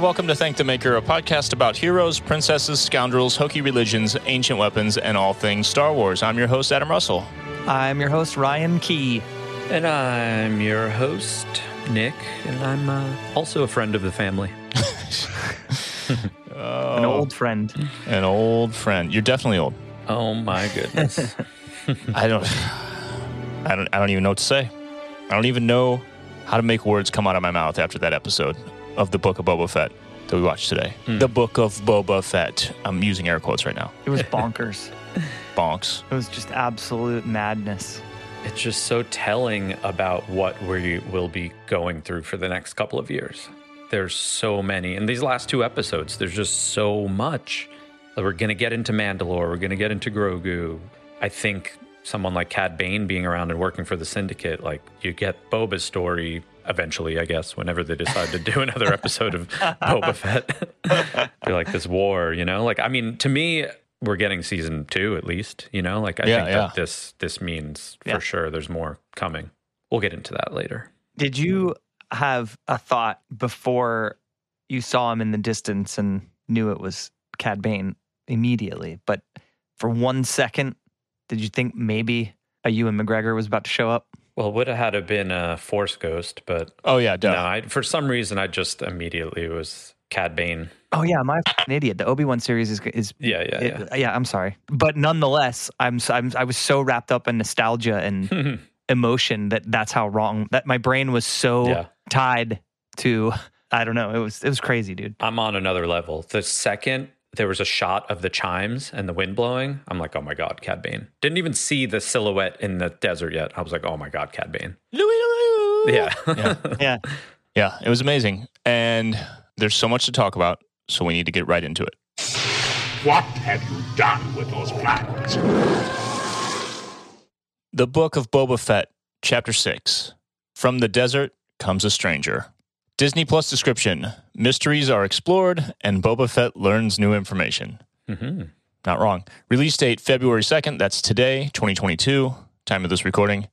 And welcome to Thank the Maker, a podcast about heroes, princesses, scoundrels, hokey religions, ancient weapons, and all things Star Wars. I'm your host, Adam Russell. I'm your host, Ryan Key. And I'm your host, Nick, and I'm uh, also a friend of the family. An old friend. An old friend. You're definitely old. Oh my goodness. I don't. I don't. I don't even know what to say. I don't even know how to make words come out of my mouth after that episode of the Book of Boba Fett that we watched today. Hmm. The Book of Boba Fett. I'm using air quotes right now. It was bonkers. Bonks. it was just absolute madness. it's just so telling about what we will be going through for the next couple of years. There's so many. In these last two episodes, there's just so much. that We're going to get into Mandalore. We're going to get into Grogu. I think someone like Cad Bane being around and working for the Syndicate, like you get Boba's story eventually, I guess, whenever they decide to do another episode of Boba Fett. Be like this war, you know? Like, I mean, to me, we're getting season two at least, you know? Like, I Yeah, think yeah. that this this means for Yeah. sure there's more coming. We'll get into that later. Did you have a thought before you saw him in the distance and knew it was Cad Bane immediately? But for one second, did you think maybe a Ewan McGregor was about to show up? Well, it would have had to been a Force Ghost, but Oh yeah, duh. no, I, for some reason, I just immediately was Cad Bane. Oh yeah, my an idiot. The Obi Wan series is is Yeah, yeah, it- yeah. yeah. I'm sorry, but nonetheless, I'm, I'm I was so wrapped up in nostalgia and emotion that that's how wrong that my brain was so Yeah. tied to. I don't know. It was it was crazy, dude. I'm on another level. The second there was a shot of the chimes and the wind blowing, I'm like, oh my God, Cad Bane. Didn't even see the silhouette in the desert yet. I was like, oh my God, Cad Bane. Yeah. Yeah. Yeah. Yeah, it was amazing. And there's so much to talk about, so we need to get right into it. What have you done with those plans? The Book of Boba Fett, Chapter 6. From the desert comes a stranger. Disney Plus description Mysteries are explored, and Boba Fett learns new information. hmm Not wrong. Release date February 2nd. That's today, 2022. Time of this recording.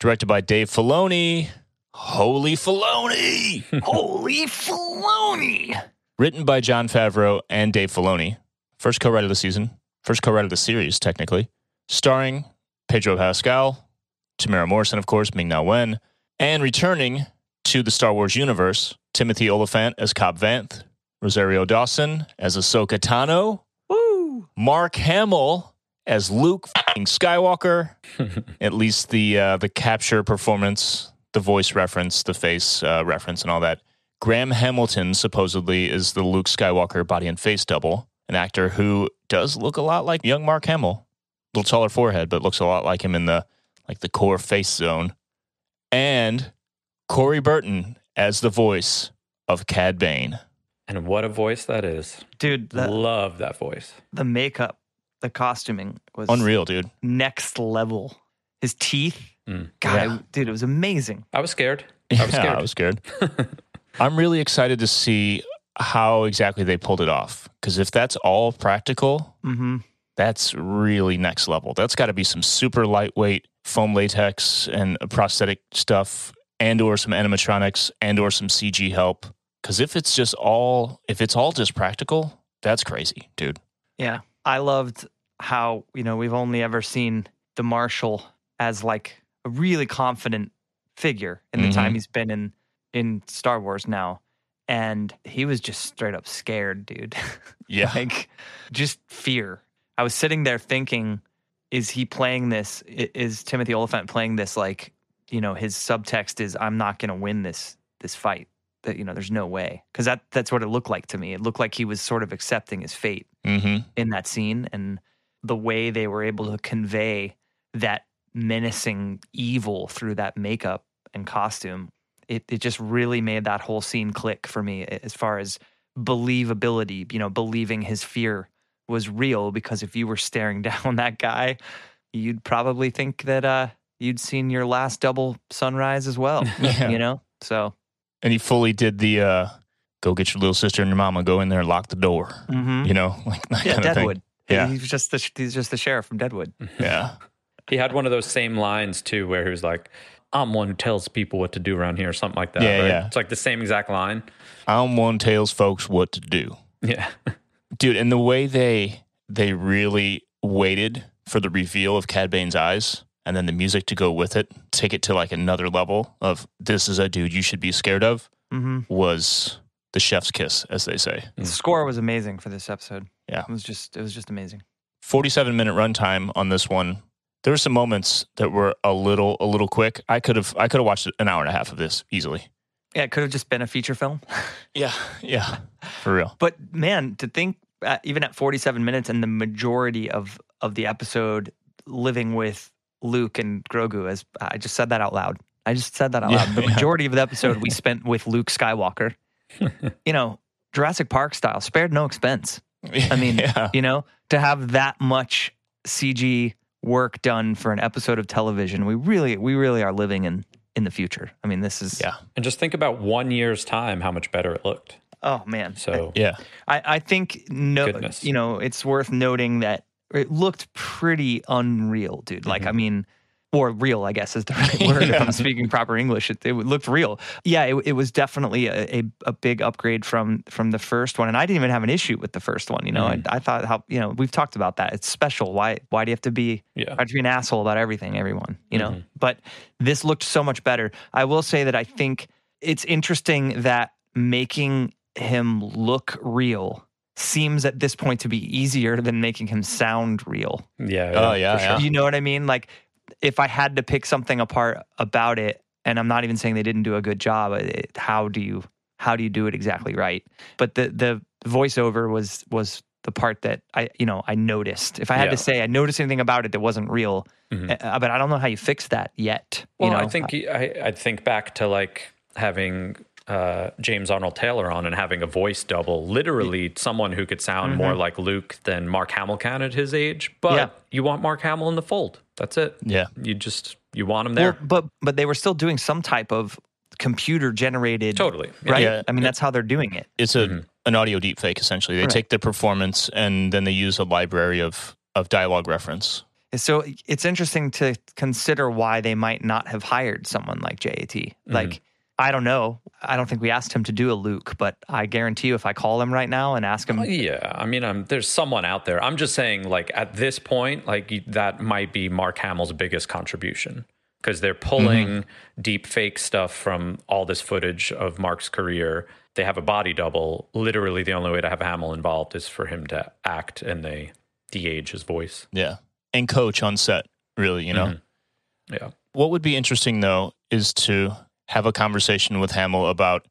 Directed by Dave Filoni. Holy Filoni! Holy Filoni! Written by Jon Favreau and Dave Filoni. First co writer of the season. First co writer of the series, technically. Starring Pedro Pascal, Temuera Morrison, of course, Ming Na Wen, and returning to the Star Wars universe, Timothy Olyphant as Cobb Vanth, Rosario Dawson as Ahsoka Tano, Woo! Mark Hamill as Luke Skywalker. At least the uh, the capture performance, the voice reference, the face uh, reference, and all that. Graham Hamilton supposedly is the Luke Skywalker body and face double, an actor who does look a lot like young Mark Hamill. A little taller forehead, but looks a lot like him in the like the core face zone. And Corey Burton as the voice of Cad Bane. And what a voice that is. Dude, the, Love that voice. the makeup, the costuming was Unreal, dude. next level. His teeth, Mm. God, Yeah. dude, it was amazing. I was scared. I was Yeah, scared. I was scared. I'm really excited to see how exactly they pulled it off. Because if that's all practical, hmm that's really next level. That's got to be some super lightweight foam latex and prosthetic stuff, and or some animatronics, and or some CG help. Because if it's just all, if it's all just practical, that's crazy, dude. Yeah, I loved how you know we've only ever seen the marshal as like a really confident figure in the Mhm. time he's been in in Star Wars now, and he was just straight up scared, dude. Yeah, like just fear. I was sitting there thinking, is he playing this? Is Timothy Olyphant playing this like, you know, his subtext is I'm not going to win this this fight. That you know, there's no way because that that's what it looked like to me. It looked like he was sort of accepting his fate hmm in that scene, and the way they were able to convey that menacing evil through that makeup and costume, it, it just really made that whole scene click for me as far as believability, you know, believing his fear was real. Because if you were staring down that guy, you'd probably think that uh, you'd seen your last double sunrise as well, Yeah. you know? So, And he fully did the uh, go get your little sister and your mama, go in there and lock the door. mhm. You know, like that yeah, kind of Deadwood. thing. Yeah. He's just the, he's just the sheriff from Deadwood. Yeah. He had one of those same lines too, where he was like, "I'm one who tells people what to do around here," or something like that. Yeah, right? yeah. It's like the same exact line. I'm one tells folks what to do. Yeah, Dude, and the way they they really waited for the reveal of Cad Bane's eyes and then the music to go with it, take it to like another level of this is a dude you should be scared of hmm was the chef's kiss, as they say. The score was amazing for this episode. Yeah. It was just, it was just amazing. 47 minute runtime on this one. There were some moments that were a little a little quick. I could have I could have watched an hour and a half of this easily. Yeah, it could have just been a feature film. Yeah, yeah, for real. But man, to think uh, even at 47 minutes and the majority of of the episode living with Luke and Grogu as I just said that out loud. I just said that out Yeah, loud. The yeah. majority of the episode we spent with Luke Skywalker. you know, Jurassic Park style, spared no expense. I mean, yeah, you know, to have that much CG work done for an episode of television, we really we really are living in in the future. I mean, this is yeah, and just think about one year's time, how much better it looked. oh man. So yeah. I, I think no, Goodness. you know, it's worth noting that it looked pretty unreal, dude. Like, I mean, or real, I guess is the right word if I'm speaking proper English. It, it looked real. Yeah, it, it was definitely a, a, a big upgrade from from the first one, and I didn't even have an issue with the first one. You know, I, I thought how you know we've talked about that. It's special. Why why do you have to be Yeah. why do you have to be an asshole about everything, everyone? You know, Mhm. but this looked so much better. I will say that I think it's interesting that making him look real seems at this point to be easier than making him sound real. yeah, Oh, yeah, for yeah. You know what I mean? Like if I had to pick something apart about it, and I'm not even saying they didn't do a good job, it, how do you how do you do it exactly right? But the the voiceover was was the part that I you know I noticed. If I had Yeah. to say I noticed anything about it that wasn't real, Mhm. uh, but I don't know how you fix that yet. Well, you know, I think I, I think back to like having uh, James Arnold Taylor on and having a voice double, literally someone who could sound more like Luke than Mark Hamill can at his age. But Mm-hmm. Yeah. you want Mark Hamill in the fold. That's it. Yeah. You just you want him there. Well, but but they were still doing some type of computer generated totally. right? Yeah. I mean, that's how they're doing it. It's a an audio deepfake essentially. They Right. take the performance and then they use a library of of dialogue reference. So it's interesting to consider why they might not have hired someone like JAT. Like, I don't know. I don't think we asked him to do a Luke, but I guarantee you, if I call him right now and ask him, Yeah, I mean, um, there's someone out there. I'm just saying, like at this point, like that might be Mark Hamill's biggest contribution because they're pulling deep fake stuff from all this footage of Mark's career. They have a body double. Literally, the only way to have Hamill involved is for him to act, and they de-age his voice. Yeah. And coach on set, really, you know. Mhm. Yeah, What would be interesting though is to have a conversation with Hamill about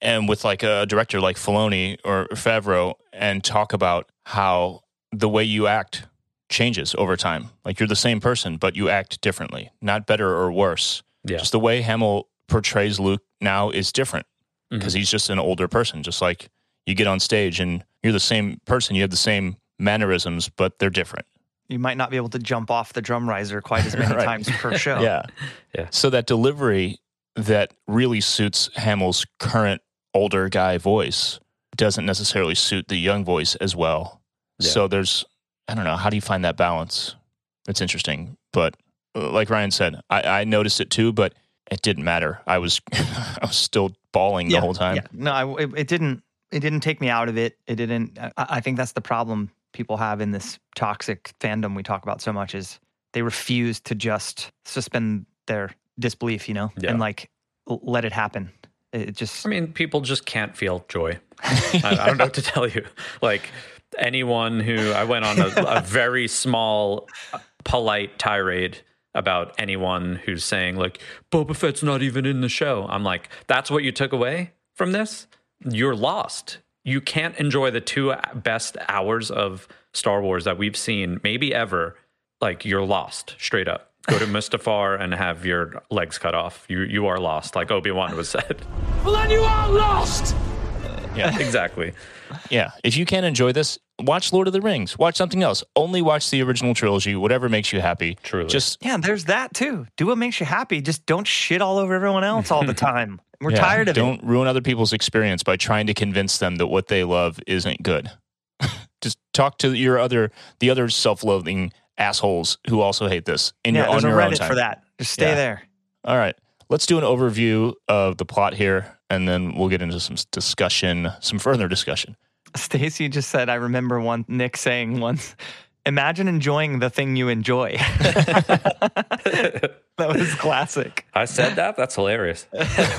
and with like a director like Filoni or Favreau and talk about how the way you act changes over time. Like you're the same person, but you act differently, not better or worse. yeah, Just the way Hamill portrays Luke now is different mm-hmm. because he's just an older person. Just like you get on stage and you're the same person, you have the same mannerisms, but they're different. you might not be able to jump off the drum riser quite as many Right. times per show. Yeah. Yeah. So that delivery that really suits Hamill's current older guy voice doesn't necessarily suit the young voice as well. Yeah. So there's, I don't know, how do you find that balance? It's interesting. But uh, like Ryan said, I, I noticed it too, but it didn't matter. I was, I was still bawling the whole time. Yeah. No, I, it, it didn't. It didn't take me out of it. It didn't. I, I think that's the problem people have in this toxic fandom we talk about so much is they refuse to just suspend their disbelief, you know, Yeah. and like let it happen. It just. I mean, people just can't feel joy. I, I don't know what to tell you. Like anyone who I went on a, a very small, uh, polite tirade about anyone who's saying like Boba Fett's not even in the show. I'm like, that's what you took away from this. You're lost. you can't enjoy the two best hours of Star Wars that we've seen, maybe ever. Like you're lost straight up. Go to Mustafar and have your legs cut off. You you are lost, like Obi Wan was said. Well, then you are lost! Uh, yeah. exactly. Yeah. If you can't enjoy this, watch Lord of the Rings. Watch something else. Only watch the original trilogy, whatever makes you happy. Truly. Just Yeah, there's that too. Do what makes you happy. Just don't shit all over everyone else all the time. We're yeah, tired of it. don't ruin other people's experience by trying to convince them that what they love isn't good. Just talk to your other the other self-loathing assholes who also hate this. And Yeah, you're there's on a your own Reddit time. for that. Just stay Yeah. there. All right. Let's do an overview of the plot here and then we'll get into some discussion, some further discussion. Stacy just said, I remember one Nick saying once, imagine enjoying the thing you enjoy. that was classic. I said that. That's hilarious.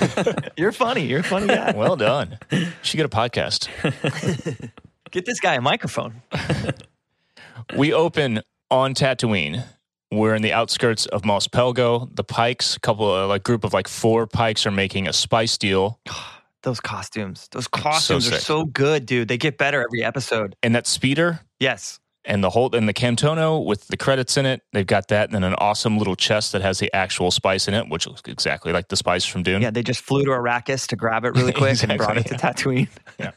You're funny. You're a funny guy. Well done. you should get a podcast. Get this guy a microphone. We open on Tatooine. We're in the outskirts of Mos Pelgo. The Pikes, a couple of like group of like four Pikes are making a spice deal. Those costumes. Those costumes are sick. so good, dude. They get better every episode. And that speeder Yes. And the whole and the Camtono with the credits in it. They've got that and then an awesome little chest that has the actual spice in it, which looks exactly like the spice from Dune. Yeah, they just flew to Arrakis to grab it really quick and brought it to Tatooine. Yeah,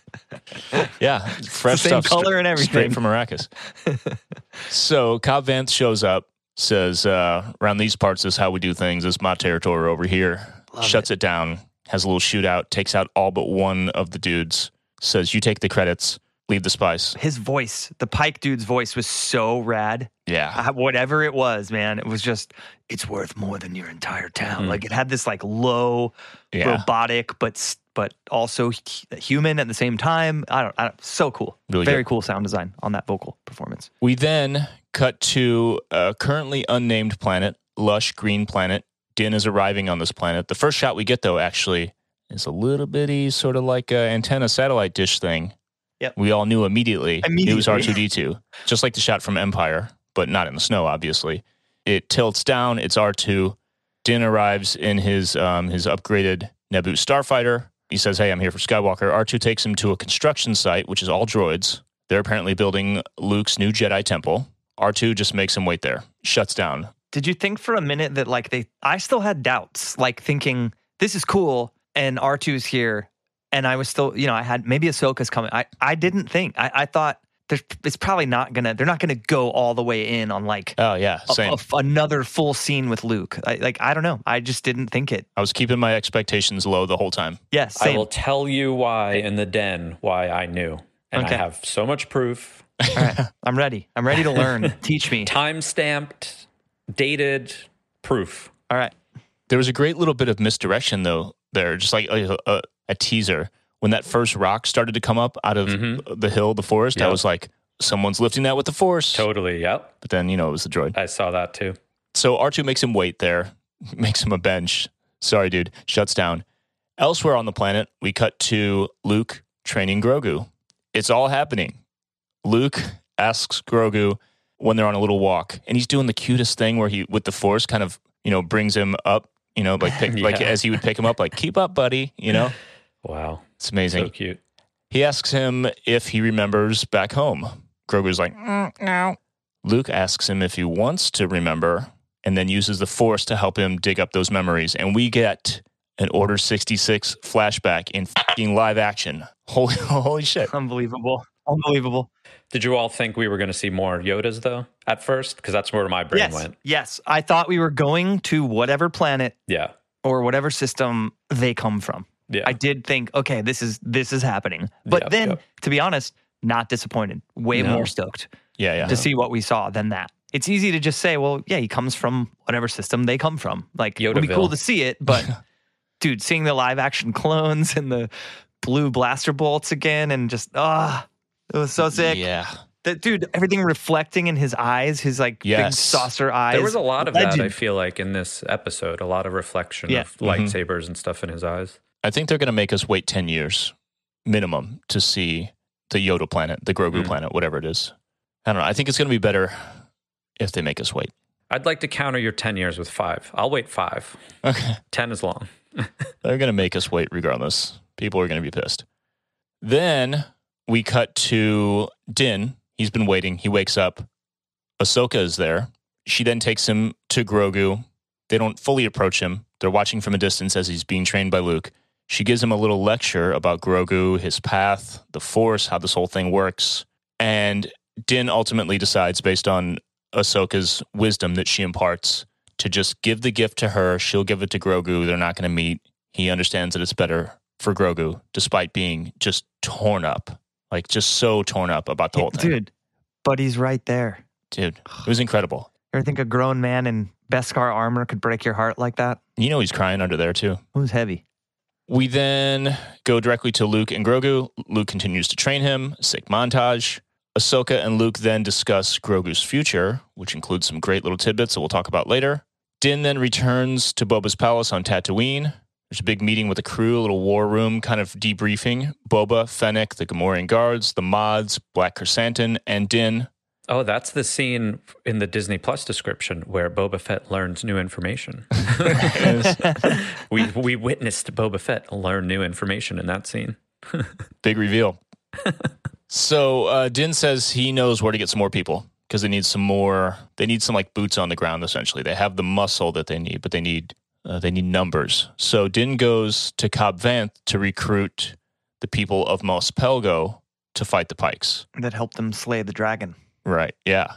yeah, fresh same stuff, color stra- and everything. straight from Arrakis. so Cobb Vanth shows up, says, uh, "Around these parts is how we do things. It's my territory over here." Shuts it. down, has a little shootout, takes out all but one of the dudes. Says, "You take the credits, leave the spice." His voice, the Pike dude's voice was so rad. Yeah, Uh, whatever it was, man, it was just, it's worth more than your entire town. Mm. Like it had this like low, yeah, robotic, but but also human at the same time. I don't, I don't so cool. Really Very good. cool sound design on that vocal performance. We then cut to a currently unnamed planet, lush green planet. Din is arriving on this planet. The first shot we get, though, actually is a little bitty, sort of like a antenna satellite dish thing. Yep. We all knew immediately, it was R2D2, just like the shot from Empire, but not in the snow, obviously. It tilts down. It's R2. Din arrives in his um, his upgraded Naboo starfighter. He says, "Hey, I'm here for Skywalker." R2 takes him to a construction site, which is all droids. They're apparently building Luke's new Jedi temple. R2 just makes him wait there, shuts down. Did you think for a minute that like they? I still had doubts, like thinking this is cool, and R 2s here, and I was still, you know, I had maybe Ahsoka's coming. I I didn't think. I, I thought there's it's probably not gonna. They're not gonna go all the way in on like Oh yeah, a- same. a- another full scene with Luke. I, like I don't know. I just didn't think it. I was keeping my expectations low the whole time. Yes, I will tell you why in the den why I knew. And Okay. I have so much proof. All right, I'm ready. I'm ready to learn. Teach me. Time stamped, dated proof. All right. There was a great little bit of misdirection though there, just like a, a, a teaser when that first rock started to come up out of Mhm. the hill, the forest. I was like, someone's lifting that with the force. Totally. Yep. But then you know it was the droid. I saw that too. So R2 makes him wait there, makes him a bench. Sorry, dude. Shuts down. Elsewhere on the planet, we cut to Luke training Grogu. It's all happening. Luke asks Grogu when they're on a little walk, and he's doing the cutest thing where he, with the Force, kind of, you know, brings him up, you know, like pick, like as he would pick him up, like keep up, buddy. You know, Wow. it's amazing. So cute. He asks him if he remembers back home. Grogu's like, "Mm, no. Luke asks him if he wants to remember and then uses the Force to help him dig up those memories. And we get an Order 66 flashback in fucking live action. Holy, holy shit. Unbelievable. Unbelievable. Did you all think we were going to see more Yodas though at first? Because that's where my brain yes. went. Yes. I thought we were going to whatever planet Yeah. or whatever system they come from. Yeah. I did think, okay, this is this is happening. But Yep, then, yep. to be honest, not disappointed. Way No. more stoked Yeah, yeah. to see what we saw than that. It's easy to just say, well, yeah, he comes from whatever system they come from. Like it would be cool to see it, but dude, seeing the live action clones and the blue blaster bolts again, and just ah, it was so sick. Yeah. That dude, everything reflecting in his eyes, his like big saucer eyes. There was a lot of that, I feel like, in this episode. A lot of reflection Yeah. of lightsabers and stuff in his eyes. I think they're going to make us wait 10 years minimum to see the Yoda planet, the Grogu Mm. planet, whatever it is. I don't know. I think it's going to be better if they make us wait. I'd like to counter your 10 years with five. I'll wait five. Okay. 10 is long. They're going to make us wait regardless. People are going to be pissed. Then we cut to Din. He's been waiting. He wakes up. Ahsoka is there. She then takes him to Grogu. They don't fully approach him. They're watching from a distance as he's being trained by Luke. She gives him a little lecture about Grogu, his path, the Force, how this whole thing works. And Din ultimately decides, based on Ahsoka's wisdom that she imparts, to just give the gift to her. She'll give it to Grogu. They're not going to meet. He understands that it's better for Grogu, despite being just torn up, like just so torn up about the whole thing. Dude, but he's right there. Dude, it was incredible. You ever think a grown man in Beskar armor could break your heart like that? You know he's crying under there too. It was heavy. We then go directly to Luke and Grogu. Luke continues to train him. Sick montage. Ahsoka and Luke then discuss Grogu's future, which includes some great little tidbits that we'll talk about later. Din then returns to Boba's palace on Tatooine. There's a big meeting with the crew, a little war room kind of debriefing. Boba, Fennec, the Gamorrean guards, the mods, Black Chrysanthemum, and Din. Oh, that's the scene in the Disney Plus description where Boba Fett learns new information. we we witnessed Boba Fett learn new information in that scene. Big reveal. so uh, Din says he knows where to get some more people because they need some more. They need some like boots on the ground. Essentially, they have the muscle that they need, but they need uh, they need numbers. So Din goes to Cobb Vanth to recruit the people of Mos Pelgo to fight the Pikes. That helped them slay the dragon. Right. Yeah.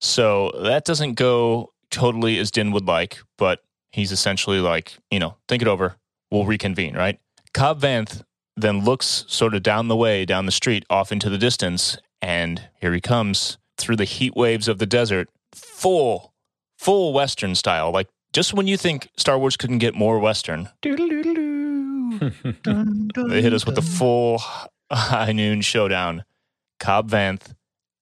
So that doesn't go totally as Din would like, but he's essentially like, you know, think it over. We'll reconvene, right? Cobb Vanth then looks sort of down the way, down the street, off into the distance, and here he comes through the heat waves of the desert, full, full Western style. Like just when you think Star Wars couldn't get more Western, they hit us with the full high noon showdown. Cobb Vanth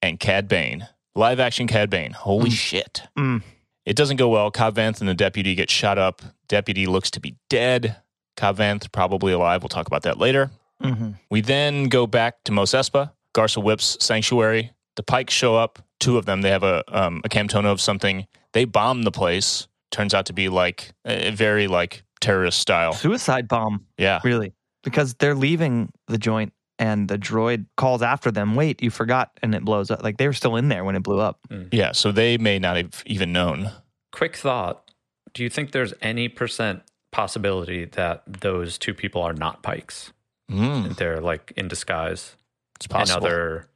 and Cad Bane. Live action Cad Bane. Holy shit. Mm. It doesn't go well. Cobb Vanth and the deputy get shot up. Deputy looks to be dead. Cobb Vanth probably alive. We'll talk about that later. Mm-hmm. We then go back to Mos Espa, Garsa Fwip's sanctuary. The Pikes show up. Two of them. They have a um, a Camtono of something. They bomb the place. Turns out to be like a very like terrorist style. Suicide bomb, Yeah. really. Because they're leaving the joint and the droid calls after them, wait, you forgot, and it blows up. Like they were still in there when it blew up. Yeah. So they may not have even known. Quick thought: Do you think there's any percent possibility that those two people are not Pikes? Mm, They're like in disguise, it's possible. another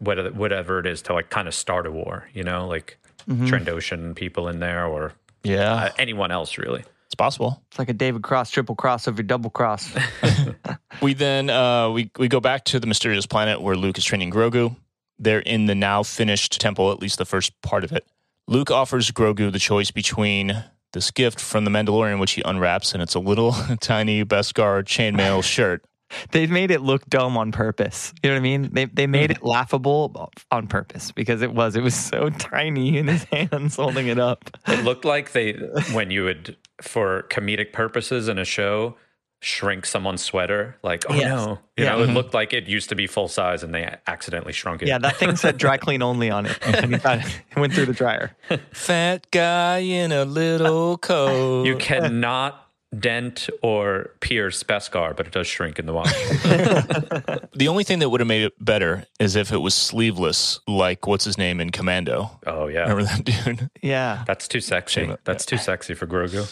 whatever whatever it is to like kind of start a war. You know, like Mhm. Trandoshan people in there or yeah. uh, anyone else really. it's possible. It's like a David Cross triple cross of your double cross. We then uh, we we go back to the mysterious planet where Luke is training Grogu. They're in the now finished temple, at least the first part of it. Luke offers Grogu the choice between this gift from the Mandalorian, which he unwraps, and it's a little tiny Beskar chainmail shirt. They've made it look dumb on purpose. You know what I mean? They they made it laughable on purpose because it was it was so tiny in his hands holding it up. It looked like they when you would for comedic purposes in a show shrink someone's sweater like oh Yes. no you Yeah. know it mm-hmm. looked like it used to be full size and they accidentally shrunk it Yeah, that thing said dry clean only on it. And he thought it went through the dryer. Fat guy in a little coat. you cannot dent or pierce Beskar but it does shrink in the wash the only thing that would have made it better is if it was sleeveless, like what's his name in Commando. oh yeah Remember that dude? Yeah. that's too sexy that's too sexy for Grogu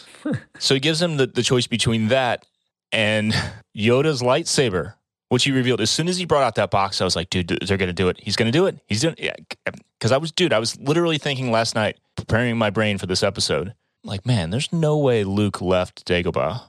So he gives him the, the choice between that and Yoda's lightsaber, which he revealed as soon as he brought out that box. I was like, dude, they're to do it. He's to do it. He's doing. Because I was, dude, I was literally thinking last night, preparing my brain for this episode, like, man, there's no way Luke left Dagobah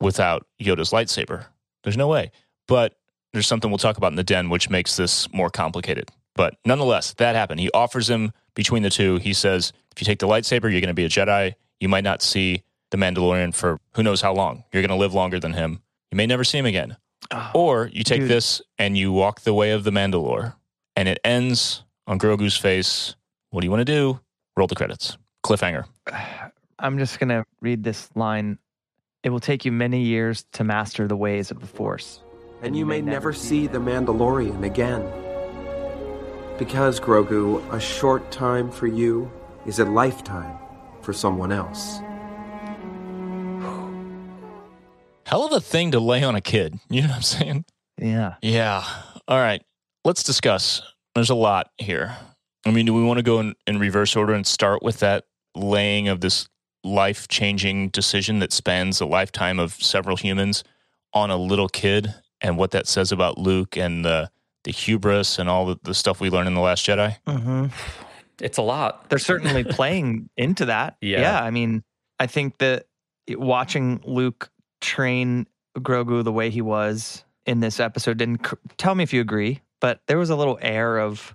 without Yoda's lightsaber. There's no way. But there's something we'll talk about in the den, which makes this more complicated. But nonetheless, that happened. He offers him between the two. He says, if you take the lightsaber, you're going to be a Jedi. You might not see the Mandalorian for who knows how long. You're going to live longer than him. You may never see him again. Ah, or you take Dude. this and you walk the way of the Mandalore, and it ends on Grogu's face. What do you want to do? Roll the credits. Cliffhanger. I'm just going to read this line. It will take you many years to master the ways of the Force. and you may never see the Mandalorian again. Because, Grogu, a short time for you is a lifetime for someone else. Hell of a thing to lay on a kid. You know what I'm saying? Yeah. Yeah. All right. let's discuss. There's a lot here. I mean, do we want to go in, in reverse order and start with that laying of this life changing decision that spans a lifetime of several humans on a little kid and what that says about Luke and the, the hubris and all the, the stuff we learned in The Last Jedi? Mm-hmm. It's a lot. They're certainly playing into that. Yeah. Yeah. I mean, I think that watching Luke train Grogu the way he was in this episode didn't c- tell me if you agree, but there was a little air of,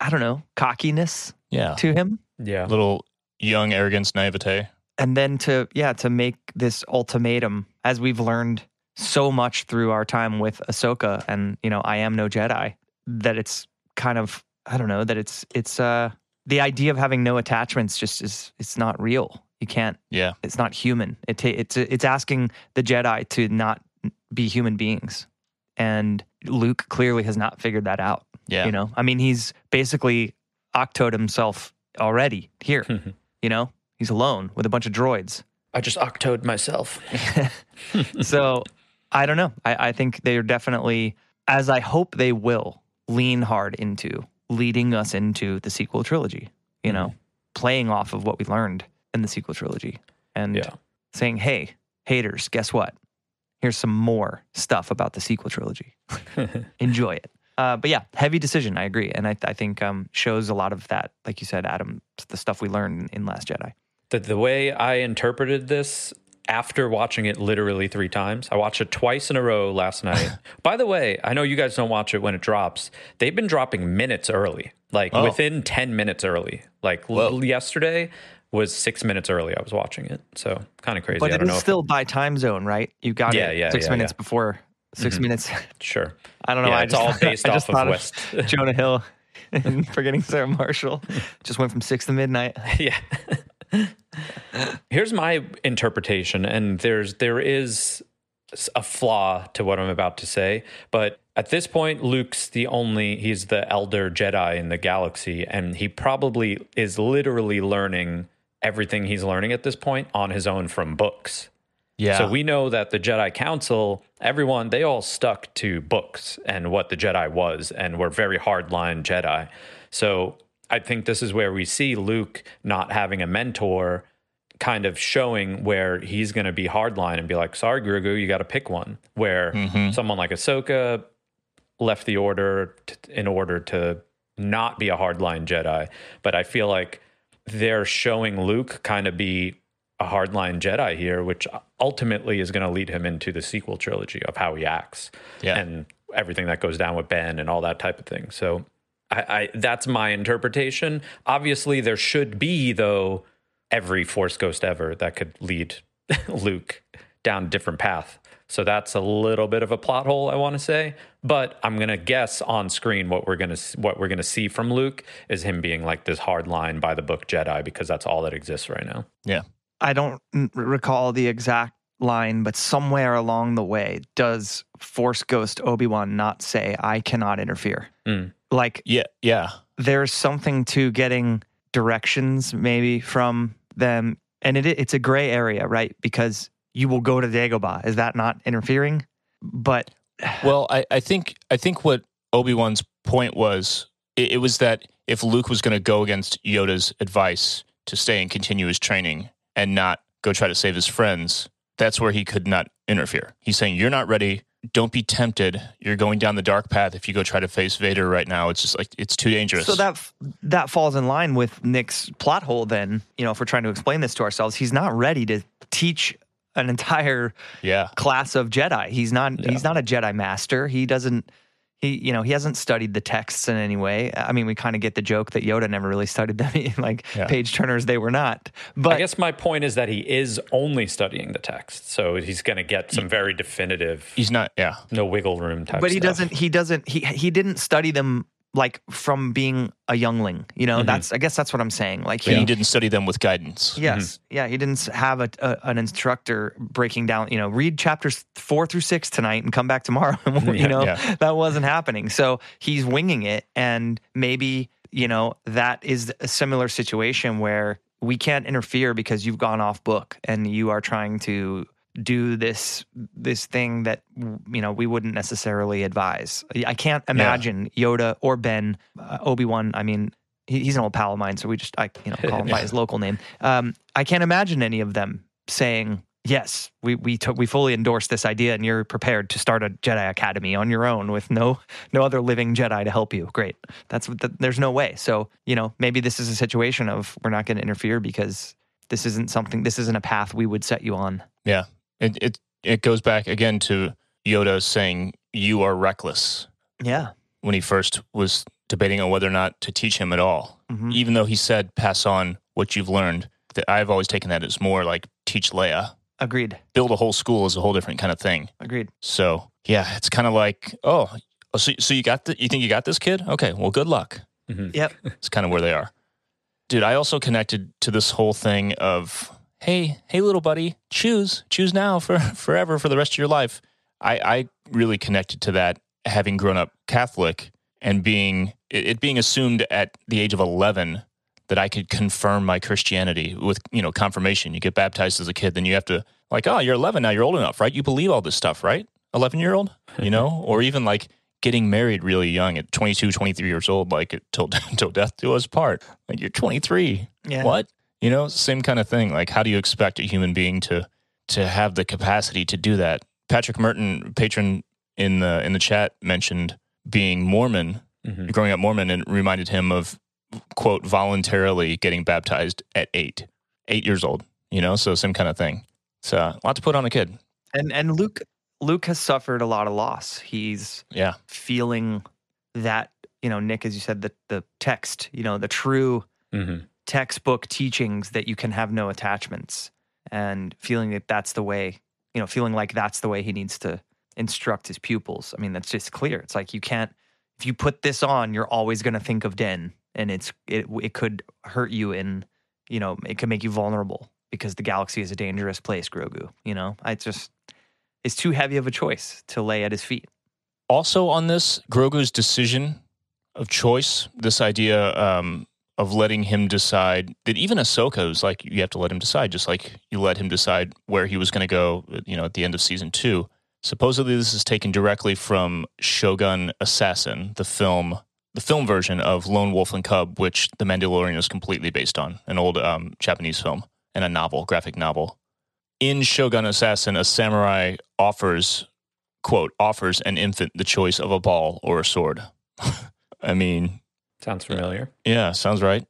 I don't know, cockiness Yeah. to him. Yeah. Little young arrogance, naivete. and then to yeah to make this ultimatum as we've learned so much through our time with Ahsoka and you know I am no Jedi that it's kind of I don't know that it's it's uh the idea of having no attachments just is it's not real you can't Yeah. it's not human. It ta- it's it's asking the Jedi to not be human beings. And Luke clearly has not figured that out Yeah. you know? I mean he's basically octoed himself already here mm-hmm. you know? He's alone with a bunch of droids. I just octoed myself. so I don't know. I, I think they're definitely, as I hope they will, lean hard into leading us into the sequel trilogy, you know, mm-hmm. playing off of what we learned in the sequel trilogy and Yeah. saying, hey, haters, guess what? Here's some more stuff about the sequel trilogy. Enjoy it. Uh, but yeah, heavy decision. I agree. And I, I think um, shows a lot of that, like you said, Adam, the stuff we learned in Last Jedi. the, the way I interpreted this after watching it literally three times, I watched it twice in a row last night. By the way, I know you guys don't watch it when it drops. They've been dropping minutes early, like Oh. within 10 minutes early. Like l- yesterday was six minutes early. I was watching it. So kind of crazy. But I it don't is know. if- still by time zone, right? You got Yeah, it yeah, six yeah, minutes. Mm-hmm. before 6 minutes. sure. I don't know. Yeah, I it's just all based I off just of thought West. Jonah Hill and forgetting Sarah Marshall just went from six to midnight. yeah. Here's my interpretation, and there's there is a flaw to what I'm about to say, but at this point, Luke's the only he's the elder Jedi in the galaxy, and he probably is literally learning everything he's learning at this point on his own from books. Yeah. So we know that the Jedi Council, everyone, they all stuck to books and what the Jedi was and were very hardline Jedi. So I think this is where we see Luke not having a mentor kind of showing where he's going to be hardline and be like, sorry, Grogu, you got to pick one. Where mm-hmm. someone like Ahsoka left the order t- in order to not be a hardline Jedi. But I feel like they're showing Luke kind of be a hardline Jedi here, which ultimately is going to lead him into the sequel trilogy of how he acts Yeah. and everything that goes down with Ben and all that type of thing. So I, I that's my interpretation. Obviously, there should be though every Force Ghost ever that could lead Luke down a different path. So that's a little bit of a plot hole, I want to say. But I'm gonna guess on screen what we're gonna what we're gonna see from Luke is him being like this hard line by the book Jedi because that's all that exists right now. yeah. I don't recall the exact line, but somewhere along the way, does Force Ghost Obi Wan not say, I cannot interfere? Mm. Like, Yeah. Yeah. there's something to getting directions maybe from them. And it, it's a gray area, right? Because you will go to Dagobah. Is that not interfering? But Well, I, I think I think what Obi Wan's point was it, it was that if Luke was going to go against Yoda's advice to stay and continue his training and not go try to save his friends, that's where he could not interfere. He's saying you're not ready. Don't be tempted. You're going down the dark path. If you go try to face Vader right now, it's just like it's too dangerous. So that that falls in line with Nick's plot hole. Then you know, if we're trying to explain this to ourselves, he's not ready to teach an entire yeah, class of Jedi. He's not. He's not a Jedi master. He doesn't. He you know he hasn't studied the texts in any way. I mean, we kind of get the joke that Yoda never really studied them. like Yeah. page turners, they were not. But I guess my point is that he is only studying the text, so he's going to get some very definitive, he's not. Yeah, no wiggle room type. but he stuff. doesn't. He doesn't. He he didn't study them like from being a youngling. You know, mm-hmm. that's. I guess that's what I'm saying. Like he he didn't study them with guidance. Yes. Mm-hmm. Yeah. He didn't have a, a an instructor breaking down, you know, read chapters four through six tonight and come back tomorrow. Mm-hmm. you Yeah, know, yeah. that wasn't happening. So he's winging it. And maybe, you know, that is a similar situation where we can't interfere because you've gone off book and you are trying to do this this thing that you know we wouldn't necessarily advise. I can't imagine Yoda or Ben, uh, Obi Wan. I mean, he, he's an old pal of mine, so we just I you know call him by his local name. Um, I can't imagine any of them saying yes, we we took we fully endorse this idea, and you're prepared to start a Jedi Academy on your own with no no other living Jedi to help you. Great, that's the, there's no way. So you know maybe this is a situation of we're not going to interfere because this isn't something this isn't a path we would set you on. Yeah. It it it goes back again to Yoda saying you are reckless Yeah. when he first was debating on whether or not to teach him at all. Mhm. Even though he said pass on what you've learned, that I've always taken that as more like teach Leia. Agreed. Build a whole school is a whole different kind of thing. Agreed. So yeah, it's kind of like oh, so so you got the, you think you got this kid? Okay, well good luck. Yep. It's kind of where they are. Dude, I also connected to this whole thing of, hey, hey, little buddy, choose, choose now for forever for the rest of your life. I, I really connected to that having grown up Catholic and being it, it being assumed at the age of eleven that I could confirm my Christianity with you know confirmation. You get baptized as a kid, then you have to like, oh, you're eleven now, you're old enough, right? You believe all this stuff, right? Eleven year old, you know, or even like getting married really young at 22 23 years old like till till death do us part like you're 23 Yeah. what you know same kind of thing like how do you expect a human being to to have the capacity to do that patrick merton patron in the in the chat mentioned being mormon Mhm. growing up mormon and reminded him of quote voluntarily getting baptized at eight eight years old you know so same kind of thing so a lot to put on a kid And and Luke Luke has suffered a lot of loss. He's yeah feeling that you know Nick, as you said, the the text, you know, the true Mhm. Textbook teachings that you can have no attachments, and feeling that that's the way, you know, feeling like that's the way he needs to instruct his pupils. I mean, that's just clear. It's like you can't if you put this on, you're always going to think of Den, and it's it it could hurt you in, you know, it could make you vulnerable because the galaxy is a dangerous place, Grogu. You know, I just it's too heavy of a choice to lay at his feet. also on this grogu's decision of choice this idea um, of letting him decide that even ahsoka was like you have to let him decide just like you let him decide where he was going to go you know at the end of season two supposedly this is taken directly from shogun assassin the film the film version of lone wolf and cub which the mandalorian is completely based on an old um, japanese film and a novel graphic novel in shogun assassin a samurai offers quote offers an infant the choice of a ball or a sword. I mean, Sounds familiar. yeah, sounds right.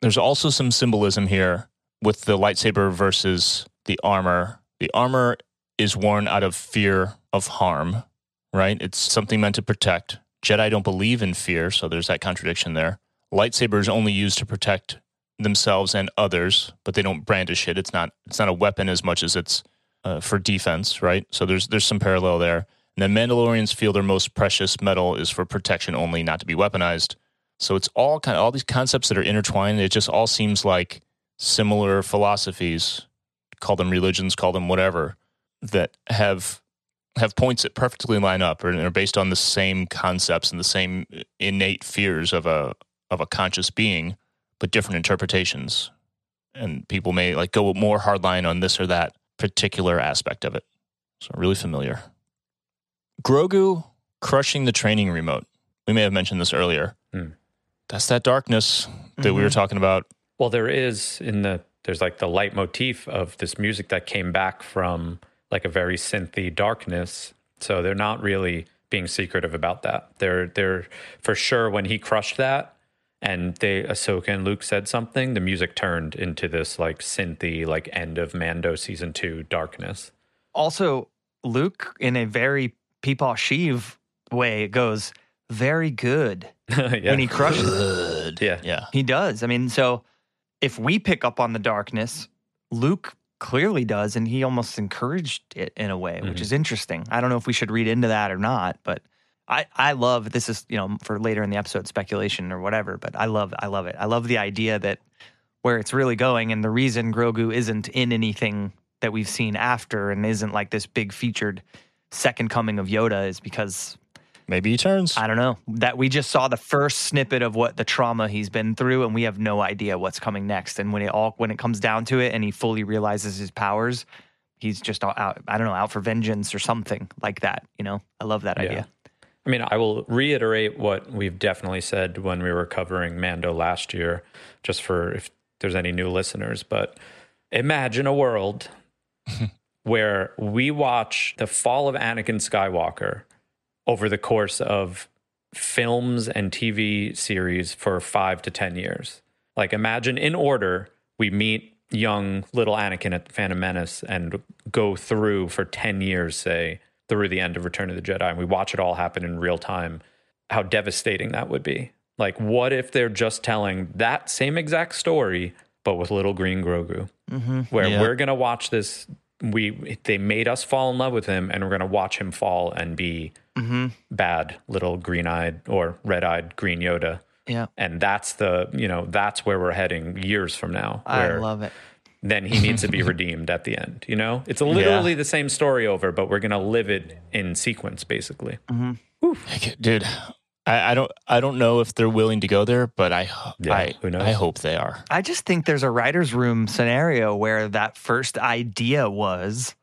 There's also some symbolism here with the lightsaber versus the armor. The armor is worn out of fear of harm, right? It's something meant to protect. Jedi don't believe in fear, so there's that contradiction there. Lightsabers only used to protect themselves and others, but they don't brandish it. It's not it's not a weapon as much as it's uh, for defense, right? So there's there's some parallel there. And then Mandalorians feel their most precious metal is for protection only, not to be weaponized. So it's all kind of all these concepts that are intertwined. It just all seems like similar philosophies, call them religions, call them whatever, that have have points that perfectly line up and are based on the same concepts and the same innate fears of a of a conscious being, but different interpretations. And people may like go more hardline on this or that particular aspect of it. So really familiar. Grogu crushing the training remote. We may have mentioned this earlier. Hmm. That's that darkness that we were mm-hmm. talking about. Well, there is in the there's like the leitmotif of this music that came back from like a very synthy darkness. So they're not really being secretive about that. They're they're for sure when he crushed that and they Ahsoka and Luke said something, the music turned into this like synthy, like end of Mando season two darkness. also Luke in a very Peepaw Sheev way goes very good yeah. when he crushes it. Yeah. Yeah. He does. I mean, so if we pick up on the darkness, Luke clearly does, and he almost encouraged it in a way, which Mhm. is interesting. I don't know if we should read into that or not, but I, I love this is you know for later in the episode speculation or whatever, but I love I love it. I love the idea that where it's really going and the reason Grogu isn't in anything that we've seen after and isn't like this big featured second coming of Yoda is because Maybe he turns. I don't know that we just saw the first snippet of what the trauma he's been through, and we have no idea what's coming next. And when it all when it comes down to it, and he fully realizes his powers, he's just out, out. I don't know, out for vengeance or something like that. You know, I love that Yeah. idea. I mean, I will reiterate what we've definitely said when we were covering Mando last year, just for if there's any new listeners. But imagine a world where we watch the fall of Anakin Skywalker over the course of films and TV series for five to 10 years. Like, imagine in order, we meet young little Anakin at the Phantom Menace and go through for 10 years, say, through the end of Return of the Jedi, and we watch it all happen in real time. How devastating that would be. Like, what if they're just telling that same exact story, but with little green Grogu? Mm-hmm. Where Yeah. we're going to watch this. We they made us fall in love with him, and we're going to watch him fall and be bad little green eyed or red eyed green Yoda. Yeah. And that's the you know that's where we're heading years from now. I love it. then he needs to be redeemed at the end. You know, it's literally the same story over, but we're gonna live it in sequence, basically. Mm-hmm. dude. I, I don't I don't know if they're willing to go there, but I Yeah, I who knows? I hope they are. I just think there's a writer's room scenario where that first idea was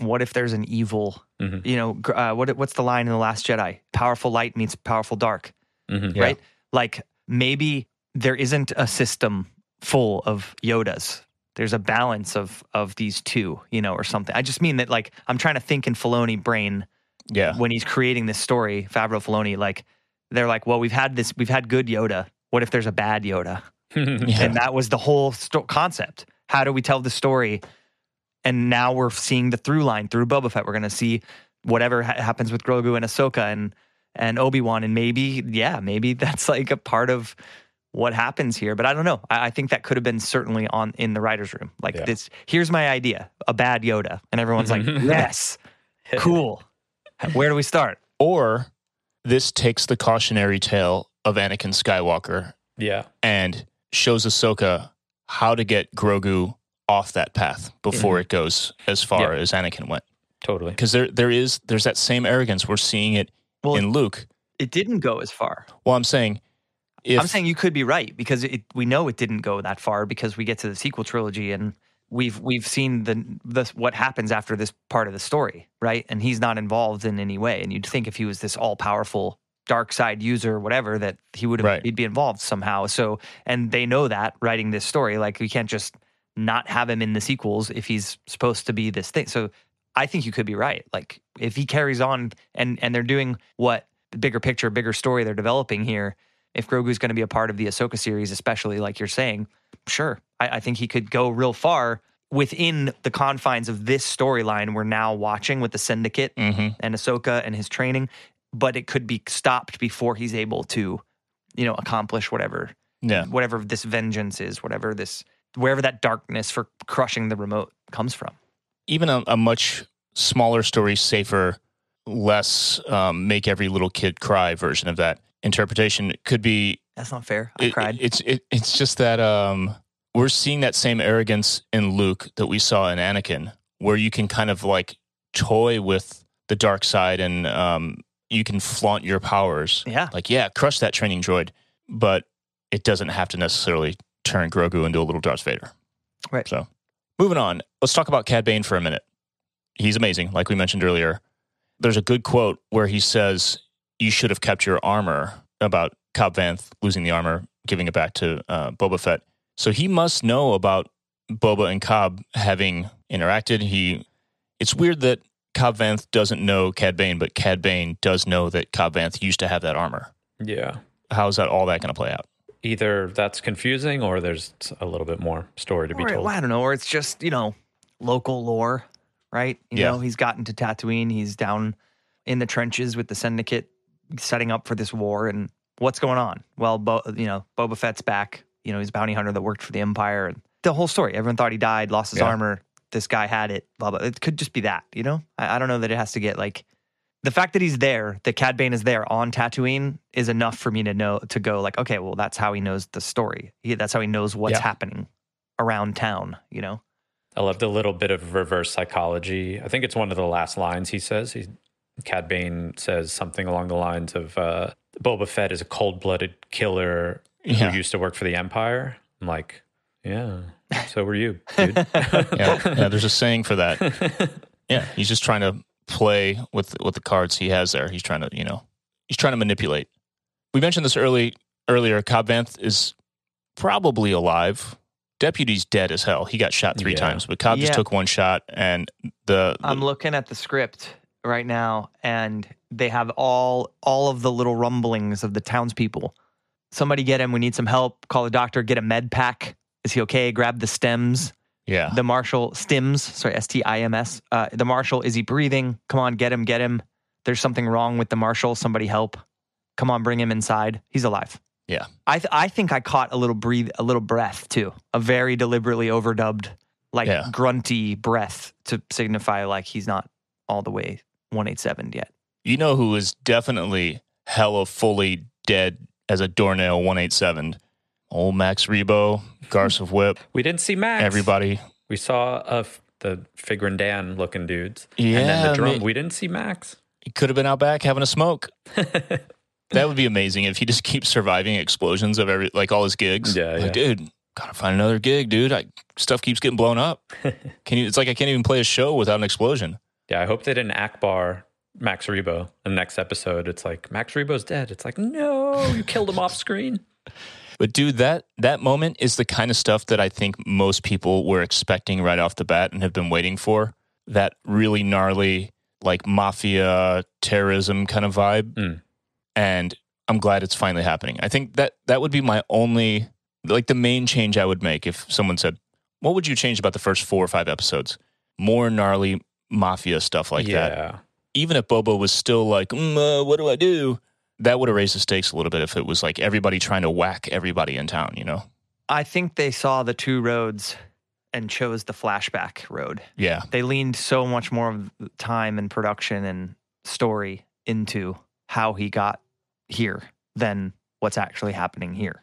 what if there's an evil, Mhm. you know, uh, what, what's the line in The Last Jedi? Powerful light meets powerful dark, Mhm. Yeah. right? Like maybe there isn't a system full of Yodas. There's a balance of of these two, you know, or something. I just mean that like I'm trying to think in Filoni brain Yeah. when he's creating this story, Favreau Filoni, like they're like, well, we've had this, we've had good Yoda. What if there's a bad Yoda? Yeah. And that was the whole sto- concept. How do we tell the story? And now we're seeing the through line through Boba Fett. We're going to see whatever ha- happens with Grogu and Ahsoka and and Obi Wan, and maybe yeah, maybe that's like a part of what happens here. But I don't know. I, I think that could have been certainly on in the writers' room. Like Yeah. this. Here's my idea: a bad Yoda, and everyone's like, mm-hmm. yes, cool. Where do we start? Or this takes the cautionary tale of Anakin Skywalker yeah. and shows Ahsoka how to get Grogu off that path before mm-hmm. it goes as far Yeah. as Anakin went. Totally. Because there there is there's that same arrogance. We're seeing it Well, in Luke. It didn't go as far. Well, I'm saying if I'm saying you could be right because it, we know it didn't go that far because we get to the sequel trilogy and we've we've seen the, the what happens after this part of the story, right? And he's not involved in any way. And you'd think if he was this all powerful dark side user, or whatever, that he would have Right. he'd be involved somehow. So and they know that writing this story, like we can't just not have him in the sequels if he's supposed to be this thing. So I think you could be right. Like if he carries on and and they're doing what the bigger picture, bigger story they're developing here. If Grogu's going to be a part of the Ahsoka series, especially like you're saying, sure, I, I think he could go real far within the confines of this storyline we're now watching with the Syndicate Mhm. and Ahsoka and his training. But it could be stopped before he's able to, you know, accomplish whatever yeah. whatever this vengeance is, whatever this wherever that darkness for crushing the remote comes from. even a, a much smaller story, safer, less um, make every little kid cry version of that interpretation could be. That's not fair. I it- cried. It's it, it's just that um, we're seeing that same arrogance in Luke that we saw in Anakin, where you can kind of like toy with the dark side and um, you can flaunt your powers. yeah. Like, yeah, crush that training droid, but it doesn't have to necessarily turn Grogu into a little Darth Vader. Right. So, moving on, let's talk about Cad Bane for a minute. He's amazing, like we mentioned earlier. There's a good quote where he says, "You should have kept your armor." About Cobb Vanth losing the armor, giving it back to uh, Boba Fett. So he must know about Boba and Cobb having interacted. He, it's weird that Cobb Vanth doesn't know Cad Bane, but Cad Bane does know that Cobb Vanth used to have that armor. Yeah. How's that all that going to play out? Either that's confusing or there's a little bit more story to be Or, told. I don't know, or it's just, you know, local lore, right? You Yeah. know, he's gotten to Tatooine, he's down in the trenches with the Syndicate setting up for this war and what's going on? Well, Bo, you know, Boba Fett's back. You know, he's a bounty hunter that worked for the Empire and the whole story. Everyone thought he died, lost his Yeah. armor. This guy had it, blah, blah. It could just be that, you know? I, I don't know that it has to get like the fact that he's there, that Cad Bane is there on Tatooine is enough for me to know to go like, okay, well, that's how he knows the story. He, that's how he knows what's Yeah. happening around town, you know? I loved a little bit of reverse psychology. I think it's one of the last lines he says. He, Cad Bane says something along the lines of uh, Boba Fett is a cold blooded killer Yeah. who used to work for the Empire. I'm like, Yeah. So were you, dude. Yeah, yeah, there's a saying for that. Yeah, he's just trying to play with with the cards he has there. He's trying to, you know, he's trying to manipulate. We mentioned this early earlier. Cobb Vanth is probably alive. Deputy's dead as hell. He got shot three Yeah. times, but Cobb Yeah. just took one shot, and the, the I'm looking at the script right now, and they have all all of the little rumblings of the townspeople. Somebody get him. We need some help. Call the doctor. Get a med pack. Is he okay? Grab the stems. Yeah The marshal stims. Sorry, S T I M S. Uh, the marshal. Is he breathing? Come on, get him. Get him. There's something wrong with the marshal. Somebody help. Come on, bring him inside. He's alive. Yeah. I th- I think I caught a little breathe, a little breath too, a very deliberately overdubbed, like Yeah. grunty breath to signify like he's not all the way 187 yet. You know who is definitely hella fully dead as a doornail 187? Old Max Rebo, Garsa Fwip, we didn't see Max. everybody. We saw uh, the Figrin D'an looking dudes. and then Yeah, the drum. ma- we didn't see Max. He could have been out back having a smoke. that would be amazing if he just keeps surviving explosions of every like all his gigs. Yeah, like, yeah. dude, gotta find another gig, dude. I, stuff keeps getting blown up. Can you? It's like I can't even play a show without an explosion. Yeah, I hope they didn't Ackbar Max Rebo in the next episode. It's like Max Rebo's dead. It's like no, you killed him off screen. But dude, that that moment is the kind of stuff that I think most people were expecting right off the bat and have been waiting for. That really gnarly, like mafia terrorism kind of vibe. Mm. And I'm glad it's finally happening. I think that that would be my only like the main change I would make if someone said, "What would you change about the first 4 or 5 episodes?" More gnarly mafia stuff like that. yeah. Even if Bobo was still like, mm, uh, "What do I do?" That would have raised the stakes a little bit if it was like everybody trying to whack everybody in town, you know? I think they saw the two roads and chose the flashback road. Yeah. They leaned so much more of time and production and story into how he got here than what's actually happening here.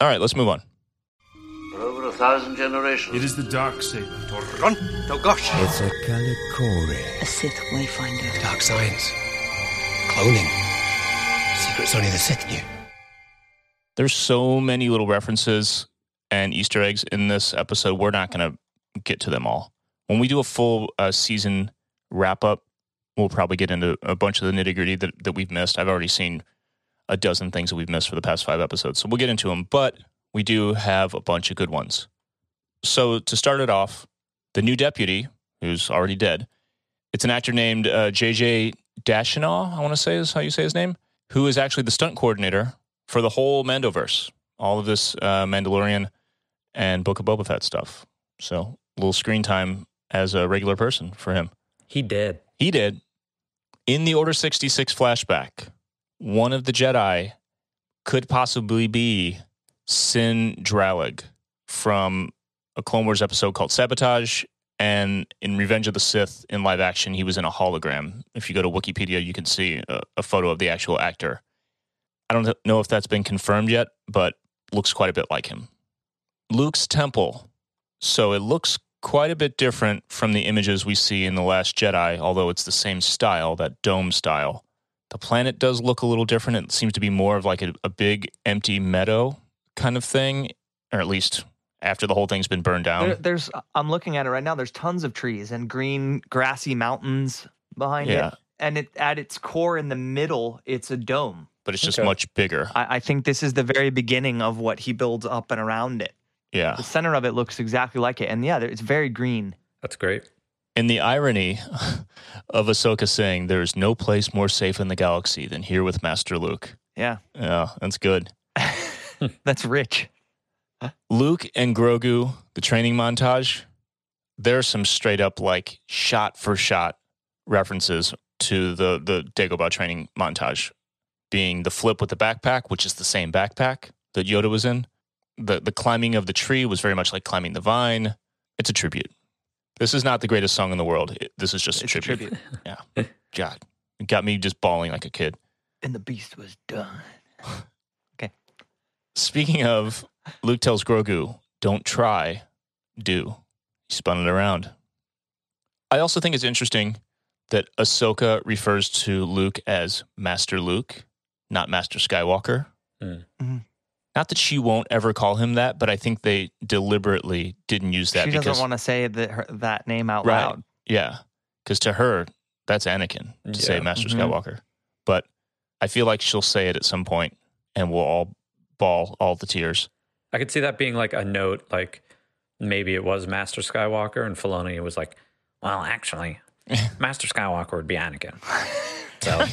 All right, let's move on. For over a thousand generations. It is the dark saber, Run! Oh gosh! It's a Kalikori. A Sith Wayfinder. Dark science. Cloning. Only the Sith knew. There's so many little references and Easter eggs in this episode. We're not going to get to them all. When we do a full uh, season wrap up, we'll probably get into a bunch of the nitty gritty that, that we've missed. I've already seen a dozen things that we've missed for the past five episodes. So we'll get into them, but we do have a bunch of good ones. So to start it off, the new deputy, who's already dead, it's an actor named uh, JJ Dashnaw, I want to say is how you say his name, who is actually the stunt coordinator for the whole Mandoverse, all of this uh, Mandalorian and Book of Boba Fett stuff. So a little screen time as a regular person for him. He did. He did. In the Order 66 flashback, one of the Jedi could possibly be Cin Drallig from a Clone Wars episode called Sabotage. And in Revenge of the Sith in live action, he was in a hologram. If you go to Wikipedia, you can see a, a photo of the actual actor. I don't know if that's been confirmed yet, but looks quite a bit like him. Luke's temple. So it looks quite a bit different from the images we see in The Last Jedi, although it's the same style, that dome style. The planet does look a little different. It seems to be more of like a, a big empty meadow kind of thing, or at least after the whole thing's been burned down. There, there's uh, I'm looking at it right now. There's tons of trees and green grassy mountains behind Yeah. it. And it at its core in the middle, it's a dome. but it's just Okay. much bigger. I, I think this is the very beginning of what he builds up and around it. Yeah. The center of it looks exactly like it. And yeah, there- it's very green. That's great. And the irony of Ahsoka saying there's no place more safe in the galaxy than here with Master Luke. Yeah, Yeah, that's good. that's rich. Luke and Grogu, the training montage, there's some straight up like shot for shot references to the the Dagobah training montage, being the flip with the backpack, which is the same backpack that Yoda was in. The the climbing of the tree was very much like climbing the vine. It's a tribute. This is not the greatest song in the world. It- this is just a It's a tribute. tribute. Yeah. God. It got me just bawling like a kid. And the beast was done. Okay. Speaking of, Luke tells Grogu, don't try, do. He spun it around. I also think it's interesting that Ahsoka refers to Luke as Master Luke, not Master Skywalker. Mm. Mhm. Not Not that she won't ever call him that, but I think they deliberately didn't use that she because doesn't want to say that her, that name out Right. loud. Yeah, because to her, that's Anakin to say Yeah. Master Mhm. Skywalker. But I feel like she'll say it at some point, and we'll all ball all the tears. I could see that being like a note, like maybe it was Master Skywalker, and Filoni was like, "Well, actually, Master Skywalker would be Anakin." So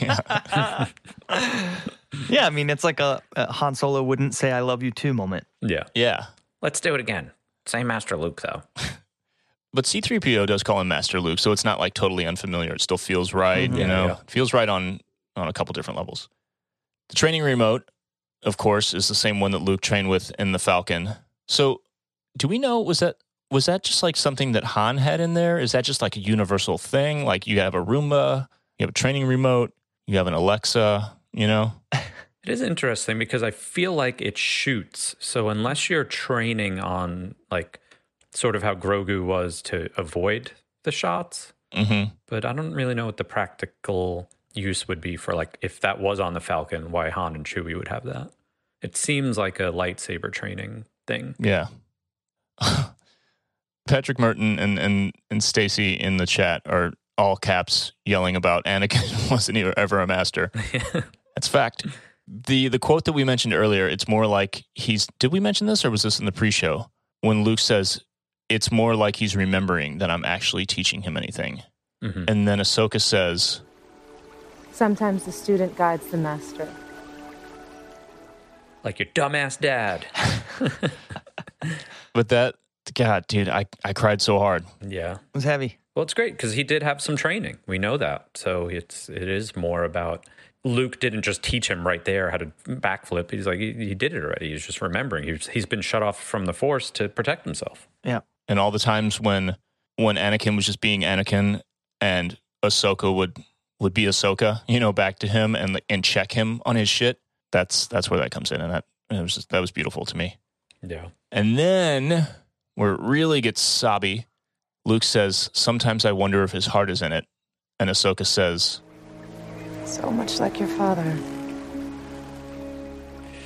Yeah, I mean, it's like a, a Han Solo wouldn't say "I love you too" moment. yeah, Yeah, let's do it again. Say Master Luke though. but C-3PO does call him Master Luke, so it's not like totally unfamiliar. It still feels right. Mhm. You Yeah, know, yeah. It feels right on on a couple different levels. The training remote, of course, is the same one that Luke trained with in the Falcon. So, do we know was that was that just like something that Han had in there? Is that just like a universal thing? Like you have a Roomba, you have a training remote, you have an Alexa. You know, It is interesting because I feel like it shoots. So unless you're training on like sort of how Grogu was to avoid the shots, hmm but I don't really know what the practical use would be for like if that was on the Falcon, why Han and Chewie would have that. It seems like a lightsaber training thing. Yeah. Patrick Merton and and and Stacy in the chat are all caps yelling about Anakin wasn't ever a master. That's fact. The the quote that we mentioned earlier, it's more like he's did we mention this or was this in the pre-show? When Luke says it's more like he's remembering that I'm actually teaching him anything. Mhm. And then Ahsoka says, Sometimes the student guides the master. Like your dumbass dad. but that God, dude, I, I cried so hard. yeah. It was heavy. Well, it's great because he did have some training. We know that. So it's it is more about Luke didn't just teach him right there how to backflip. He's like he, he did it already. He's just remembering. He's he's been shut off from the Force to protect himself. Yeah. and all the times when when Anakin was just being Anakin and Ahsoka would would be Ahsoka, you know, back to him and and check him on his shit. That's that's where that comes in, and that it was just, that was beautiful to me. Yeah. And then where it really gets sobby, Luke says, "Sometimes I wonder if his heart is in it," and Ahsoka says, So much like your father.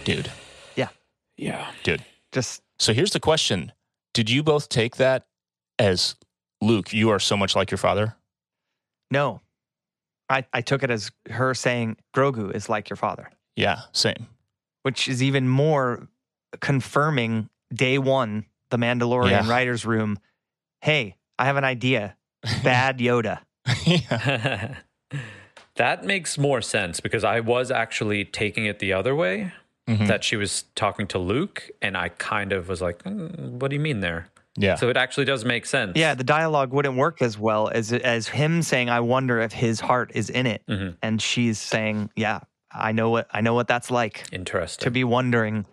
"Dude, Yeah. Yeah, dude." Just So here's the question: Did you both take that as Luke? You are so much like your father. no. I, I took it as her saying Grogu is like your father, Yeah, same. which is even more confirming day one, the Mandalorian Yeah. writer's room. Hey, I have an idea. Bad Yoda. that makes more sense because I was actually taking it the other way. Mhm. That she was talking to Luke, and I kind of was like, "Mm, "What do you mean there?" Yeah. So it actually does make sense. Yeah, the dialogue wouldn't work as well as as him saying, "I wonder if his heart is in it," Mhm. and she's saying, "Yeah, I know what I know what that's like Interesting. to be wondering."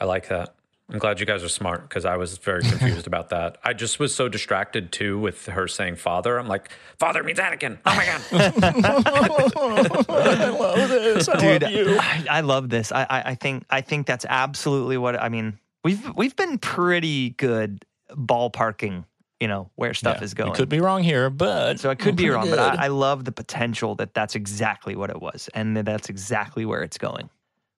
I like that. I'm glad you guys are smart because I was very confused about that. I just was so distracted too with her saying father. I'm like, father means Anakin. Oh my god. I love this. I Dude, love you. I, I love this. I, I I think I think that's absolutely what I mean. We've we've been pretty good ballparking, you know, where stuff Yeah, is going. Could be wrong here, but So I could be wrong, but. I, I love the potential that that's exactly what it was, and that that's exactly where it's going.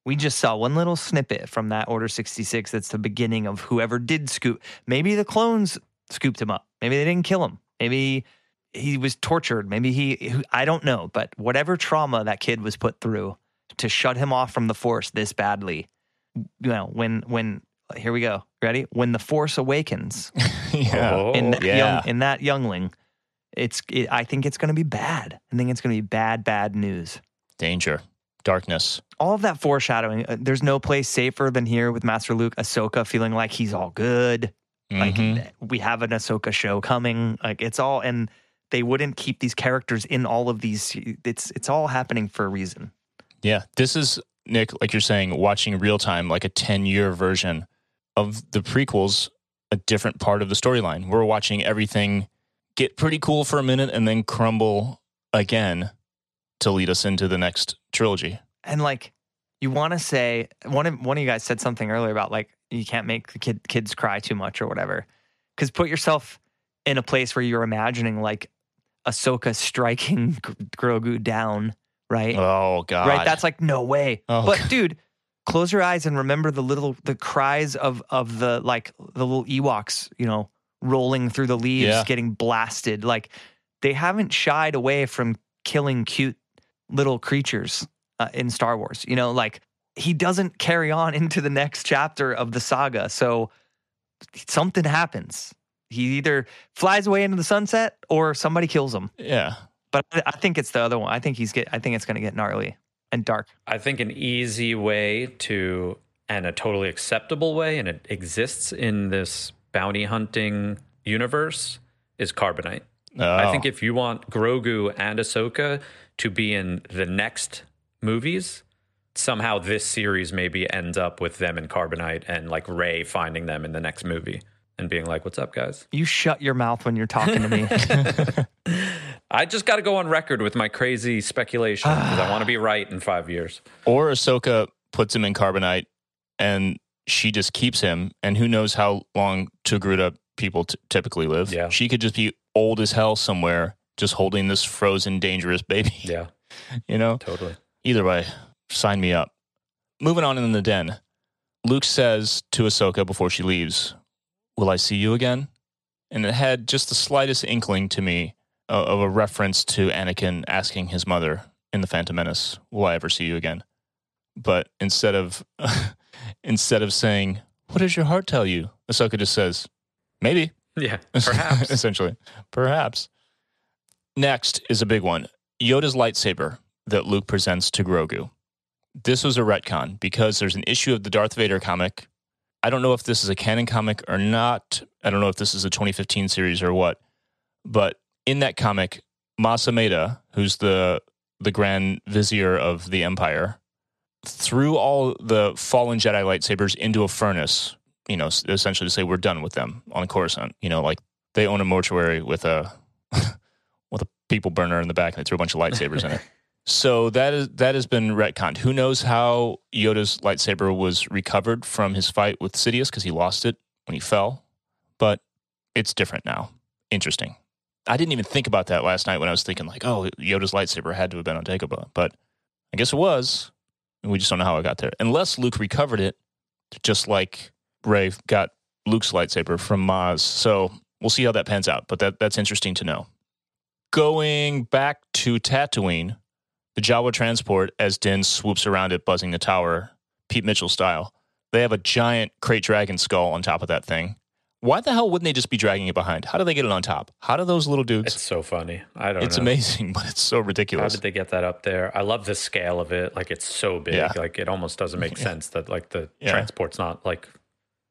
We just saw one little snippet from that Order 66. That's the beginning of whoever did scoop. Maybe the clones scooped him up. Maybe they didn't kill him. Maybe he was tortured. Maybe he, I don't know. But whatever trauma that kid was put through to shut him off from the Force this badly, you know, when, when, here we go. Ready? When the Force awakens, yeah. Oh, in that yeah. young, in that youngling, it's it, I think it's going to be bad. I think it's going to be bad, bad news. Danger, darkness. All of that foreshadowing. uh, there's no place safer than here with Master Luke, Ahsoka feeling like he's all good. Like Mhm. we have an Ahsoka show coming. Like it's all, and they wouldn't keep these characters in all of these. It's it's all happening for a reason. yeah, this is Nick, like you're saying, watching real time, like a 10 year version of the prequels, a different part of the storyline. We're watching everything get pretty cool for a minute and then crumble again to lead us into the next trilogy. and like you want to say one of one of you guys said something earlier about like you can't make the kid kids cry too much or whatever because put yourself in a place where you're imagining like Ahsoka striking Gr- Grogu down right Oh God! right that's like no way Oh, but God. dude close your eyes and remember the little the cries of of the like the little Ewoks, you know, rolling through the leaves, Yeah. getting blasted. Like they haven't shied away from killing cute little creatures uh, in Star Wars. You know, like he doesn't carry on into the next chapter of the saga. So something happens. He either flies away into the sunset or somebody kills him. Yeah. But I I think it's the other one. I think he's get. I think it's going to get gnarly and dark. I think an easy way to, and a totally acceptable way, and it exists in this bounty hunting universe, is Carbonite. I Oh. think if you want Grogu and Ahsoka to be in the next movies, somehow this series maybe ends up with them in Carbonite and like Rey finding them in the next movie and being like, "What's up, guys?" You shut your mouth when you're talking to me. I just got to go on record with my crazy speculation because I want to be right in five years. Or Ahsoka puts him in carbonite and she just keeps him. And who knows how long Togruta people t- typically live. Yeah. She could just be old as hell somewhere, just holding this frozen, dangerous baby. Yeah, You know? totally. Either way, sign me up. Moving on in the den, Luke says to Ahsoka before she leaves, Will I see you again? And it had just the slightest inkling to me uh, of a reference to Anakin asking his mother in The Phantom Menace, Will I ever see you again? But instead of instead of saying, What does your heart tell you? Ahsoka just says, Maybe. Yeah, perhaps. Essentially. Perhaps. Next is a big one Yoda's lightsaber that Luke presents to Grogu. This was a retcon because there's an issue of the Darth Vader comic. I don't know if this is a canon comic or not. I don't know if this is a 2015 series or what. But in that comic, Mas Amedda, who's the the Grand Vizier of the Empire, threw all the fallen Jedi lightsabers into a furnace. You know, essentially to say we're done with them on Coruscant. You know, like they own a mortuary with a with a people burner in the back, and they threw a bunch of lightsabers in it. So that is that has been retconned. Who knows how Yoda's lightsaber was recovered from his fight with Sidious because he lost it when he fell, but it's different now. Interesting. I didn't even think about that last night when I was thinking like, oh, Yoda's lightsaber had to have been on Dagobah, but I guess it was. And we just don't know how it got there, unless Luke recovered it, just like Rey got Luke's lightsaber from Maz. So we'll see how that pans out. But that that's interesting to know. Going back to Tatooine, the Jawa transport, as Din swoops around it, buzzing the tower, Pete Mitchell style, they have a giant krayt dragon skull on top of that thing. Why the hell wouldn't they just be dragging it behind? How do they get it on top? How do those little dudes? It's so funny. I don't It's know. amazing, but it's so ridiculous. How did they get that up there? I love the scale of it. Like it's so big. Yeah. Like it almost doesn't make sense that like the Yeah. transport's not like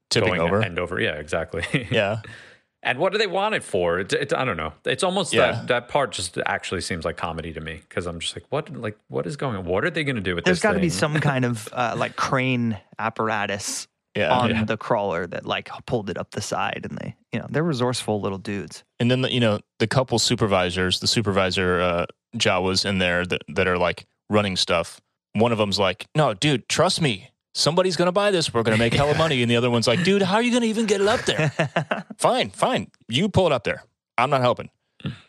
Tipping going over. end over. Yeah, exactly. yeah. And what do they want it for? It, it, I don't know. It's almost Yeah. that that part just actually seems like comedy to me because I'm just like, what like what is going on? What are they going to do with There's this? There's got to be some kind of uh, like crane apparatus Yeah. on Yeah. the crawler that like pulled it up the side, and they, you know, they're resourceful little dudes. And then, the, you know, the couple supervisors, the supervisor uh, Jawas in there that, that are like running stuff. One of them's like, no, dude, trust me. Somebody's going to buy this. We're going to make hella money. And the other one's like, dude, how are you going to even get it up there? fine, fine. You pull it up there. I'm not helping.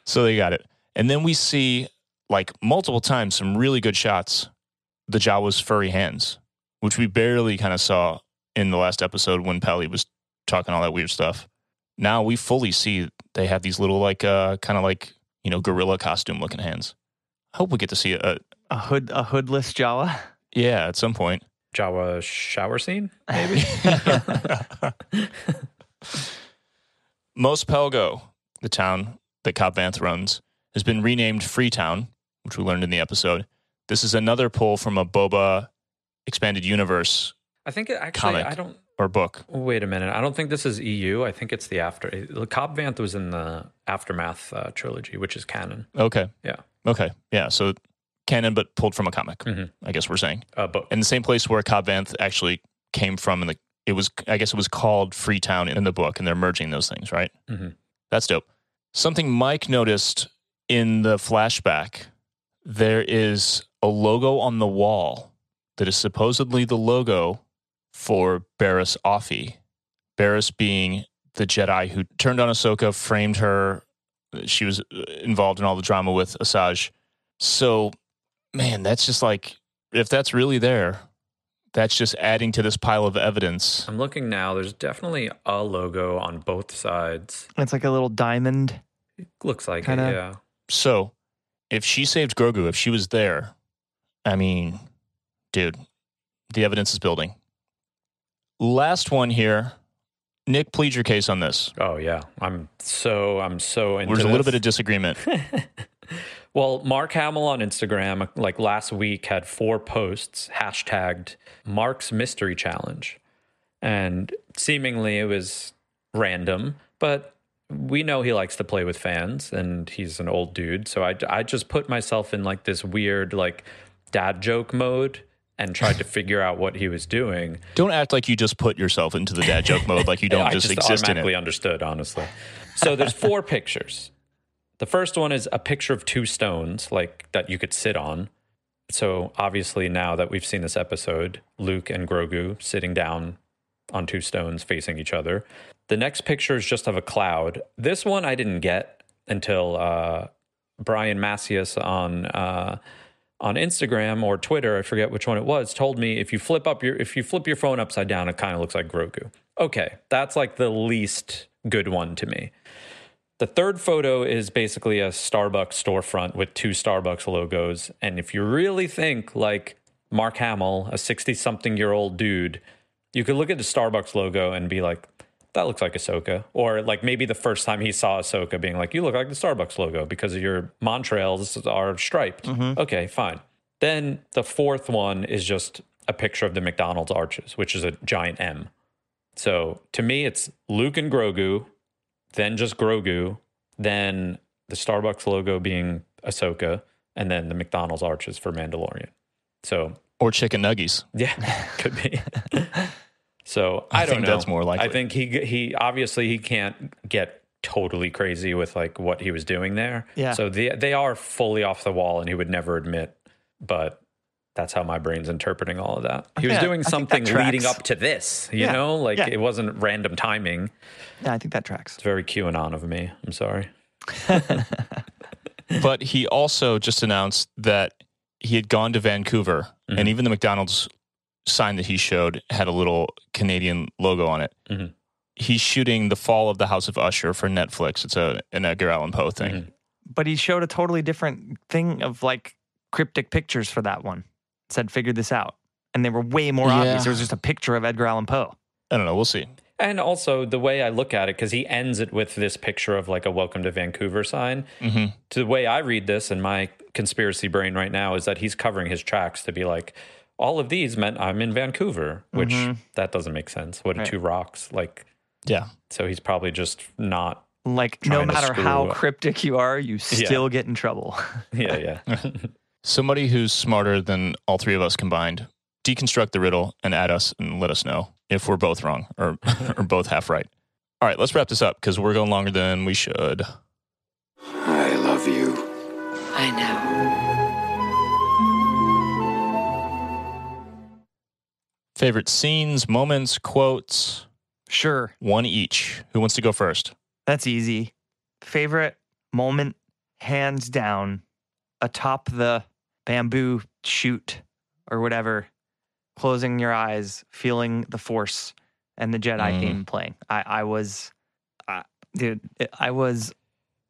So they got it. And then we see like multiple times some really good shots, the Jawa's furry hands, which we barely kind of saw in the last episode when Peli was talking all that weird stuff. Now we fully see they have these little like uh kind of like, you know, gorilla costume looking hands. I hope we get to see a, A hood, a hoodless Jawa. yeah, at some point. Jawa shower scene, maybe. Mos Pelgo, the town that Cobb Vanth runs, has been renamed Freetown, which we learned in the episode. This is another pull from a Boba expanded universe I think it actually. Comic. I don't. or book. Wait a minute. I don't think this is EU. I think it's the after. Cobb Vanth was in the aftermath uh, trilogy, which is canon. Okay. Yeah, Okay. Yeah. So canon, but pulled from a comic. Mhm. I guess we're saying. uh, book. And the same place where Cobb Vanth actually came from, in the it was I guess it was called Freetown in the book, and they're merging those things, right? Mhm. That's dope. Something Mike noticed in the flashback, there is a logo on the wall that is supposedly the logo for Barris Offee. Barris being the Jedi who turned on Ahsoka, framed her. She was uh, involved in all the drama with Asajj. So, man, that's just like if that's really there, That's just adding to this pile of evidence. I'm looking now. There's definitely a logo on both sides. It's like a little diamond. It Looks like Kinda- it, yeah. So, if she saved Grogu, if she was there, I mean, dude, the evidence is building. Last one here. Nick, plead your case on this. Oh yeah. I'm so I'm so into There's a little this. bit of disagreement. Well, Mark Hamill on Instagram, like last week, had four posts hashtagged Mark's Mystery Challenge. And seemingly it was random, but we know he likes to play with fans and he's an old dude. So I, I just put myself in like this weird, like dad joke mode and tried to figure out what he was doing. don't act like you just put yourself into the dad joke mode, like you don't just, just exist in automatically it. understood, honestly. So there's four pictures. The first one is a picture of two stones, like that you could sit on. So obviously, now that we've seen this episode, Luke and Grogu sitting down on two stones facing each other. The next picture is just of a cloud. This one I didn't get until uh, Brian Massius on uh, on Instagram or Twitter, I forget which one it was, told me if you flip up your if you flip your phone upside down, it kind of looks like Grogu. Okay, that's like the least good one to me. The third photo is basically a Starbucks storefront with two Starbucks logos. And if you really think like Mark Hamill, a 60 something year old dude, you could look at the Starbucks logo and be like, that looks like Ahsoka. Or like maybe the first time he saw Ahsoka being like, you look like the Starbucks logo because your Montrals are striped. Mm-hmm. Okay, fine. Then the fourth one is just a picture of the McDonald's arches, which is a giant M. So to me, it's Luke and Grogu, then just Grogu, then the Starbucks logo being Ahsoka, and then the McDonald's arches for Mandalorian. So Or chicken nuggies. yeah, could be. so I, I don't think know. that's more likely. I think he he obviously he can't get totally crazy with like what he was doing there. Yeah. So they they are fully off the wall, and he would never admit. But that's how my brain's interpreting all of that. He was Yeah, doing I think that something leading up to this. You Yeah, know, like yeah. it wasn't random timing. Yeah, I think that tracks. It's very QAnon of me. I'm sorry. but he also just announced that he had gone to Vancouver, Mhm. and even the McDonald's sign that he showed had a little Canadian logo on it. Mhm. He's shooting the Fall of the House of Usher for Netflix. It's a an Edgar Allan Poe thing. Mhm. But he showed a totally different thing of like cryptic pictures for that one. Said, figure this out. And they were way more Yeah. obvious. It was just a picture of Edgar Allan Poe. I don't know. We'll see. And also the way I look at it, because he ends it with this picture of like a "Welcome to Vancouver" sign. hmm To the way I read this in my conspiracy brain right now is that he's covering his tracks to be like, all of these meant I'm in Vancouver, which Mhm. that doesn't make sense. What are Right. two rocks? Like, Yeah. so he's probably just not. Like, no matter how screw- cryptic you are, you still get in trouble. Yeah, yeah. Somebody who's smarter than all three of us combined, deconstruct the riddle and add us and let us know if we're both wrong or, or both half right. All right, let's wrap this up because we're going longer than we should. I love you. I know. Favorite scenes, moments, quotes, Sure, one each. Who wants to go first? that's easy. Favorite moment, hands down, atop the bamboo shoot or whatever, closing your eyes, feeling the force and the Jedi Mm. theme playing. I, I was, dude, it- I was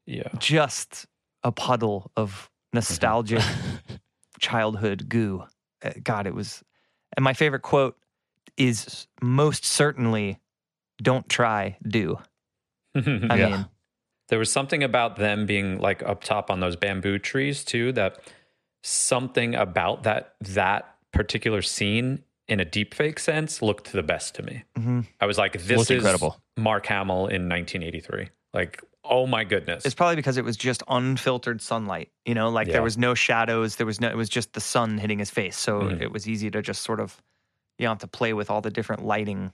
Yeah. just a puddle of nostalgic childhood goo. Uh, God, it was. And my favorite quote is most certainly don't try, do. I Yeah. mean, There was something about them being like up top on those bamboo trees too that something about that that particular scene in a deepfake sense looked the best to me. mhm. I was like, this is incredible. Mark Hamill in 1983. Like, oh my goodness. it's probably because it was just unfiltered sunlight. You know, like Yeah. there was no shadows. There was no. It was just the sun hitting his face, so Mhm. it was easy to just sort of. You don't have to play with all the different lighting.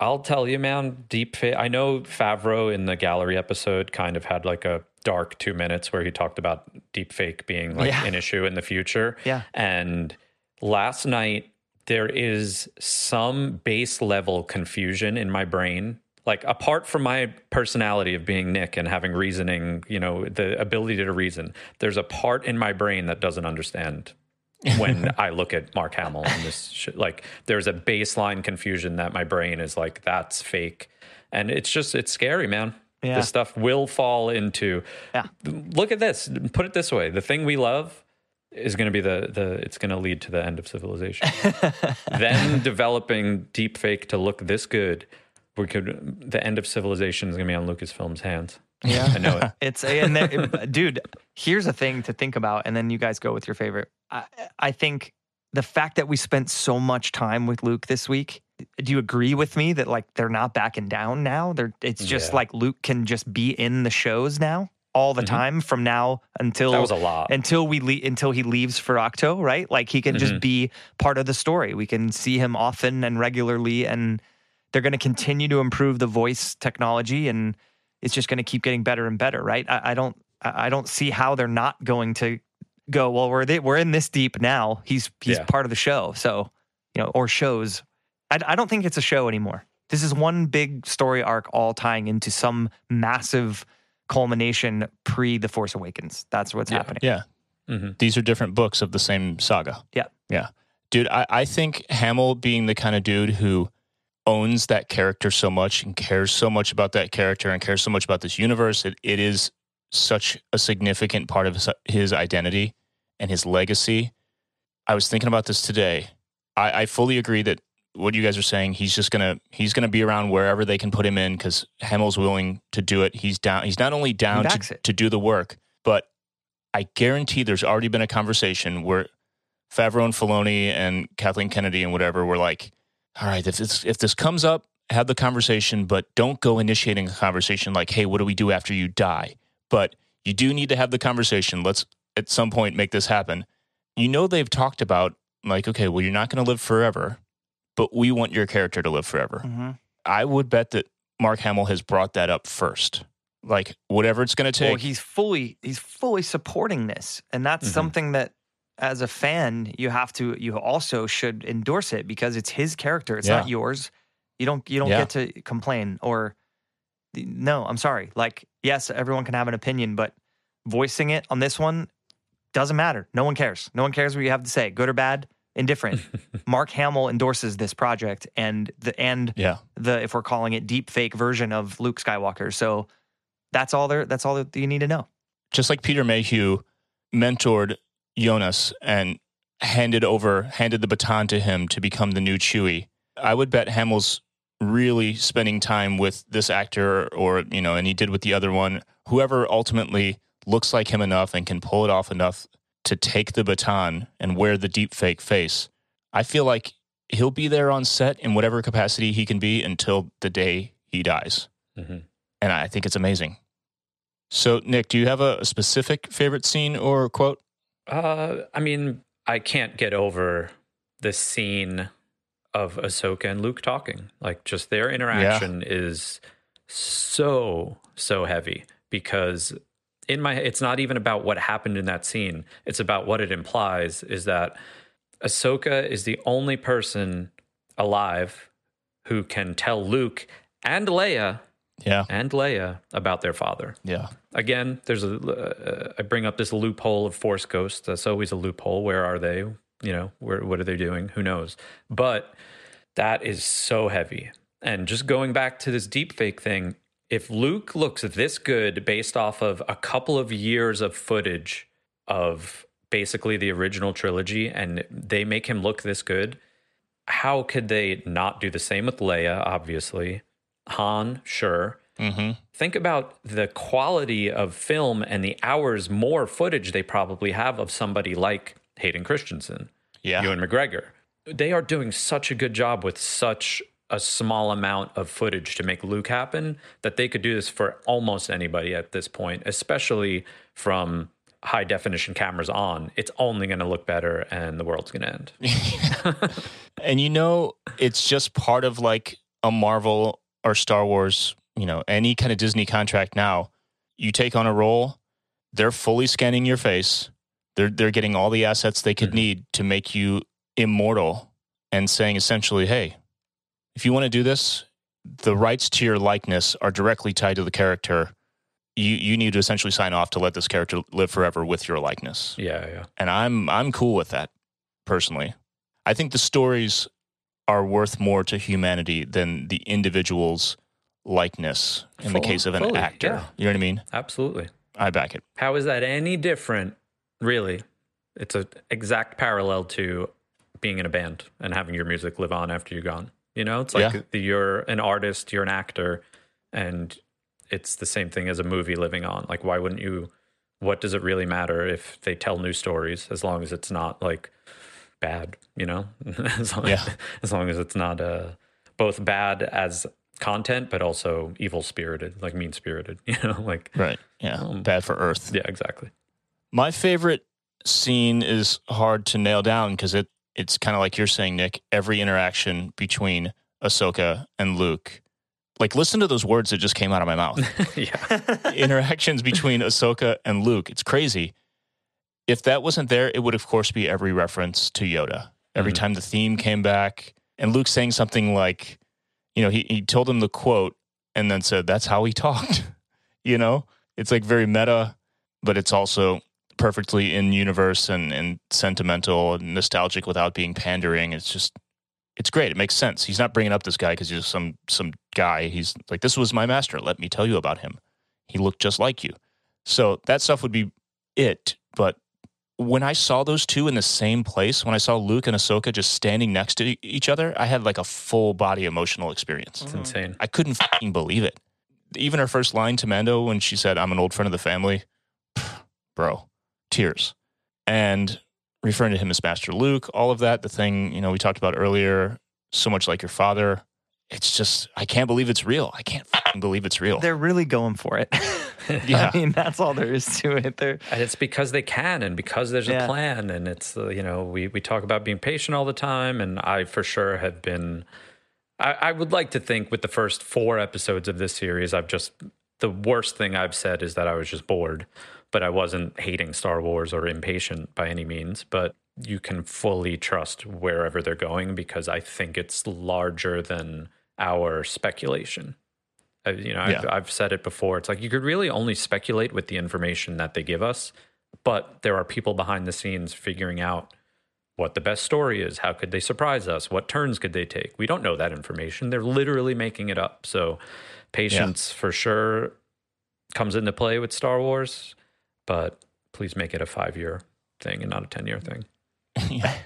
I'll tell you, man, deep fa- I know Favreau in the gallery episode kind of had like a dark two minutes where he talked about deep fake being like Yeah. an issue in the future. Yeah. And last night, there is some base level confusion in my brain. Like, apart from my personality of being Nick and having reasoning, you know, the ability to reason, there's a part in my brain that doesn't understand when I look at Mark Hamill and this shit. Like, there's a baseline confusion that my brain is like, that's fake. And it's just, it's scary, man. Yeah. This stuff will fall into. Yeah. Look at this. Put it this way: the thing we love is going to be the the. It's going to lead to the end of civilization. then developing deep fake to look this good, we could. The end of civilization is going to be on Lucasfilm's hands. Yeah. I know it. It's and dude. Here's a thing to think about, and then you guys go with your favorite. I, I think the fact that we spent so much time with Luke this week. Do you agree with me that like they're not backing down now? They're it's just Yeah. like Luke can just be in the shows now all the Mhm. time from now until That was a lot. until we le- until he leaves for Ahch-To, right? Like he can just Mhm. be part of the story. We can see him often and regularly, and they're going to continue to improve the voice technology, and it's just going to keep getting better and better, right? I, I don't I I don't see how they're not going to go. Well, we're th- we're in this deep now. He's he's Yeah. part of the show, so you know, or shows. I, I don't think it's a show anymore. This is one big story arc, all tying into some massive culmination pre The Force Awakens. That's what's Yeah. happening. Yeah. Mhm. These are different books of the same saga. Yeah. Yeah. Dude, I, I think Hamill being the kind of dude who owns that character so much and cares so much about that character and cares so much about this universe, it, it is such a significant part of his, his identity and his legacy. I was thinking about this today. I, I fully agree that what you guys are saying, he's just gonna he's gonna be around wherever they can put him in because Hamill's willing to do it. He's down. He's not only down to, to do the work, but I guarantee there's already been a conversation where Favreau and Filoni and Kathleen Kennedy and whatever were like, all right, if this, if this comes up, have the conversation, but don't go initiating a conversation like, hey, what do we do after you die? But you do need to have the conversation. Let's at some point make this happen. You know, they've talked about like, okay, well, you're not going to live forever, but we want your character to live forever. Mm-hmm. I would bet that Mark Hamill has brought that up first. Like, whatever it's going to take. Well, he's fully he's fully supporting this, and that's Mhm. something that, as a fan, you have to you also should endorse it because it's his character. It's not yours. You don't you don't Yeah. get to complain or no. I'm sorry. Like yes, everyone can have an opinion, but voicing it on this one doesn't matter. No one cares. No one cares what you have to say, good or bad, indifferent. Mark Hamill endorses this project, and the and yeah. the if we're calling it deep fake version of Luke Skywalker. So that's all there that's all that you need to know. just like Peter Mayhew mentored Joonas and handed over, handed the baton to him to become the new Chewie, I would bet Hamill's really spending time with this actor or, you know, and he did with the other one, whoever ultimately looks like him enough and can pull it off enough to take the baton and wear the deep fake face. I feel like he'll be there on set in whatever capacity he can be until the day he dies. Mhm. And I think it's amazing. So, Nick, do you have a, a specific favorite scene or quote? Uh, I mean, I can't get over the scene of Ahsoka and Luke talking. Like, just their interaction is so so heavy because in my it's not even about what happened in that scene. It's about what it implies is that Ahsoka is the only person alive who can tell Luke and Leia Yeah. and Leia about their father Yeah. again, there's a. Uh, I bring up this loophole of Force Ghosts. That's always a loophole. Where are they? You know, where what are they doing? Who knows? But that is so heavy. And just going back to this deep fake thing, if Luke looks this good based off of a couple of years of footage of basically the original trilogy, and they make him look this good, how could they not do the same with Leia? Obviously, Han, sure Mm-hmm. think about the quality of film and the hours more footage they probably have of somebody like Hayden Christensen, Yeah. Ewan McGregor. They are doing such a good job with such a small amount of footage to make Luke happen that they could do this for almost anybody at this point, especially from high definition cameras on. It's only going to look better and the world's going to end. and you know, it's just part of like a Marvel or Star Wars, you know, any kind of Disney contract now. You take on a role, they're fully scanning your face. They're they're getting all the assets they could Mhm. need to make you immortal and saying essentially, "Hey, if you want to do this, the rights to your likeness are directly tied to the character. You you need to essentially sign off to let this character live forever with your likeness." Yeah, yeah. And I'm I'm cool with that. personally. I think the stories are worth more to humanity than the individual's likeness in the case of an fully, actor. yeah. You know what I mean? Absolutely. I back it. How is that any different? Really, it's an exact parallel to being in a band and having your music live on after you're gone. You know, it's like Yeah. the, you're an artist, you're an actor, and it's the same thing as a movie living on. Like, why wouldn't you? What does it really matter if they tell new stories as long as it's not like bad? You know, as long, Yeah. as long as it's not uh, both bad as content, but also evil spirited, like mean spirited. You know, like Right. Yeah. Um, Bad for Earth. yeah, exactly. My favorite scene is hard to nail down because it it's kind of like you're saying, Nick. Every interaction between Ahsoka and Luke, like listen to those words that just came out of my mouth. yeah. interactions between Ahsoka and Luke. It's crazy. If that wasn't there, it would of course be every reference to Yoda. Every Mhm. time the theme came back, and Luke saying something like, you know, he he told him the quote and then said, "That's how he talked." you know, it's like very meta, but it's also perfectly in universe and and sentimental and nostalgic without being pandering. It's just it's great. It makes sense. He's not bringing up this guy because he's just some some guy. He's like, this was my master. Let me tell you about him. He looked just like you. So that stuff would be it. But when I saw those two in the same place, when I saw Luke and Ahsoka just standing next to each other, I had like a full body emotional experience. It's mm-hmm. insane. I couldn't fucking believe it. Even her first line to Mando when she said, I'm an old friend of the family, bro, tears. And referring to him as Master Luke, all of that, the thing, you know, we talked about earlier, so much like your father. It's just, I can't believe it's real. I can't fucking believe it's real. They're really going for it. Yeah. I mean, that's all there is to it. They're And it's because they can and because there's Yeah. a plan. And it's, uh, you know, we, we talk about being patient all the time. And I for sure have been, I, I would like to think with the first four episodes of this series, I've just, the worst thing I've said is that I was just bored, but I wasn't hating Star Wars or impatient by any means. But you can fully trust wherever they're going because I think it's larger than our speculation. I, you know, I've, Yeah. I've said it before. It's like you could really only speculate with the information that they give us, but there are people behind the scenes figuring out what the best story is. How could they surprise us? What turns could they take? We don't know that information. They're literally making it up. So, patience for sure comes into play with Star Wars, but please make it a five year thing and not a 10 year thing. yeah.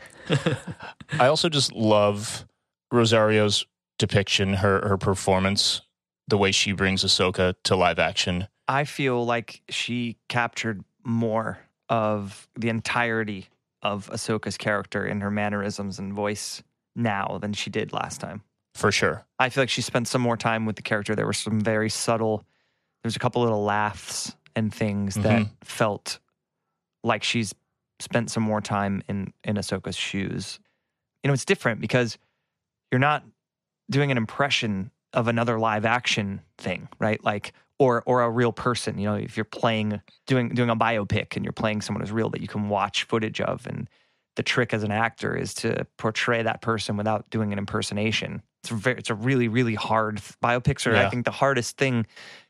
I also just love Rosario's depiction, her her performance, the way she brings Ahsoka to live action. I feel like she captured more of the entirety of Ahsoka's character in her mannerisms and voice now than she did last time. For sure. I feel like she spent some more time with the character. There were some very subtle, there was a couple little laughs and things that Mhm. felt like she's spent some more time in, in Ahsoka's shoes. You know, it's different because you're not doing an impression of another live action thing, right? Like, or or a real person. You know, if you're playing doing doing a biopic and you're playing someone who's real that you can watch footage of, and the trick as an actor is to portray that person without doing an impersonation. It's a very, it's a really really hard biopics are I think the hardest thing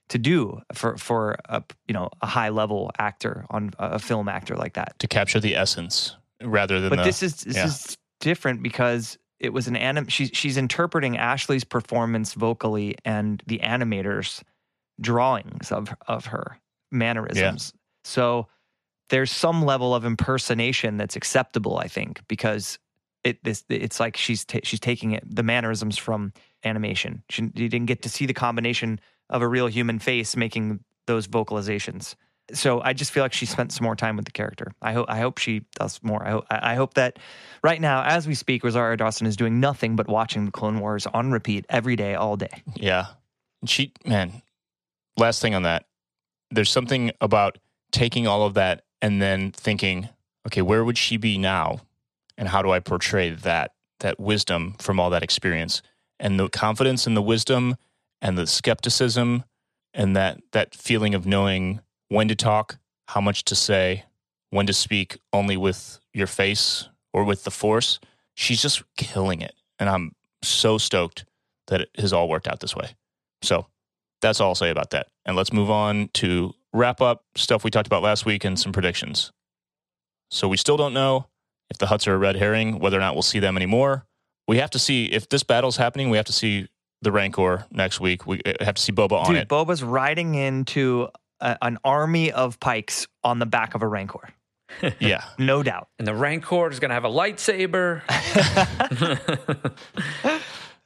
to do for for a you know a high level actor on a film actor like that. To capture the essence rather than But the, this is this yeah. is different because it was an anim. She's she's interpreting Ashley's performance vocally and the animators' drawings of of her mannerisms. So there's some level of impersonation that's acceptable, I think, because it this it's like she's ta- she's taking it the mannerisms from animation. She, you didn't get to see the combination of a real human face making those vocalizations. So I just feel like she spent some more time with the character. I hope I hope she does more. I hope I hope that right now, as we speak, Rosario Dawson is doing nothing but watching the Clone Wars on repeat every day, all day. Yeah. She, man, last thing on that. There's something about taking all of that and then thinking, okay, where would she be now? And how do I portray that, that wisdom from all that experience? And the confidence and the wisdom and the skepticism and that, that feeling of knowing when to talk, how much to say, when to speak only with your face or with the force. She's just killing it. And I'm so stoked that it has all worked out this way. So that's all I'll say about that. And let's move on to wrap up stuff we talked about last week and some predictions. So we still don't know If the Hutts are a red herring, whether or not we'll see them anymore. We have to see if this battle's happening. We have to see the Rancor next week. We uh, have to see Boba on Dude, it. Boba's riding into a, an army of Pykes on the back of a Rancor. yeah, no doubt. And the Rancor is going to have a lightsaber.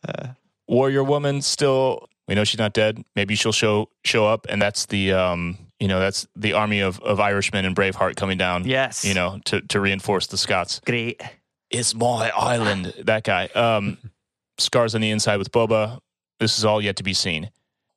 Warrior Woman still. We know she's not dead. Maybe she'll show show up, and that's the um, you know, that's the army of of Irishmen and Braveheart coming down. Yes, you know, to to reinforce the Scots. Great. It's my island. That guy. Um, scars on the inside with Boba. This is all yet to be seen.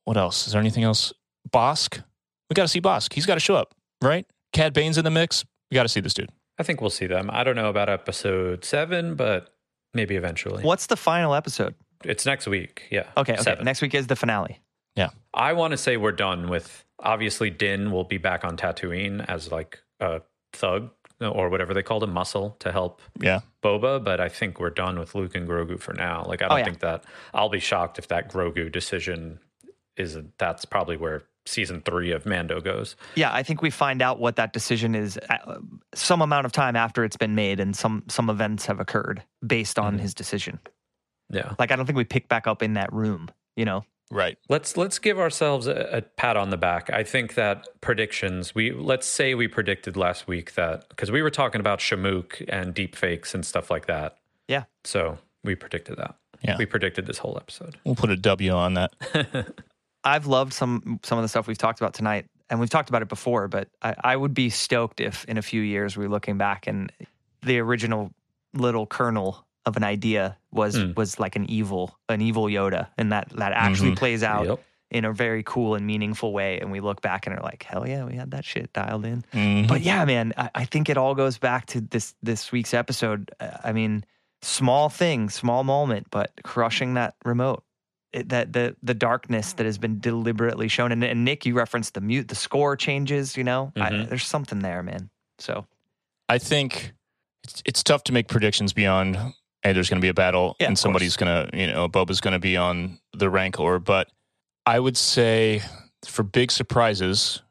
What else? Is there anything else? Bossk. We got to see Bossk. He's got to show up, right? Cad Bane's in the mix. We got to see this dude. I think we'll see them. I don't know about episode seven, but maybe eventually. What's the final episode? It's next week. Yeah. Okay. Okay. Seven. Next week is the finale. Yeah. I want to say we're done with. Obviously, Din will be back on Tatooine as like a thug or whatever they called a muscle to help yeah. Boba. But I think we're done with Luke and Grogu for now. Like I don't Oh, yeah. think that I'll be shocked if that Grogu decision is. That's probably where season three of Mando goes. Yeah, I think we find out what that decision is uh, some amount of time after it's been made, and some some events have occurred based on his decision. Yeah. Like I don't think we pick back up in that room. You know. Right. Let's let's give ourselves a, a pat on the back. I think that predictions. We let's say we predicted last week that because we were talking about Shamook and deep fakes and stuff like that. Yeah. So we predicted that. Yeah. We predicted this whole episode. We'll put a W on that. I've loved some some of the stuff we've talked about tonight, and we've talked about it before. But I, I would be stoked if in a few years we're looking back and the original little kernel of an idea was Mm. was like an evil an evil Yoda, and that that actually Mhm. plays out Yep. in a very cool and meaningful way. And we look back and are like, hell yeah, we had that shit dialed in. Mhm. But yeah, man, I, I think it all goes back to this this week's episode. I mean, small thing, small moment, but crushing that remote. It, that the the darkness that has been deliberately shown, and, and Nick, you referenced the mute, the score changes. You know, I, Mhm. there's something there, man. So I think it's, it's tough to make predictions beyond, hey, there's going to be a battle Yeah, and somebody's going to, you know, Boba's going to be on the Rancor. But I would say for big surprises,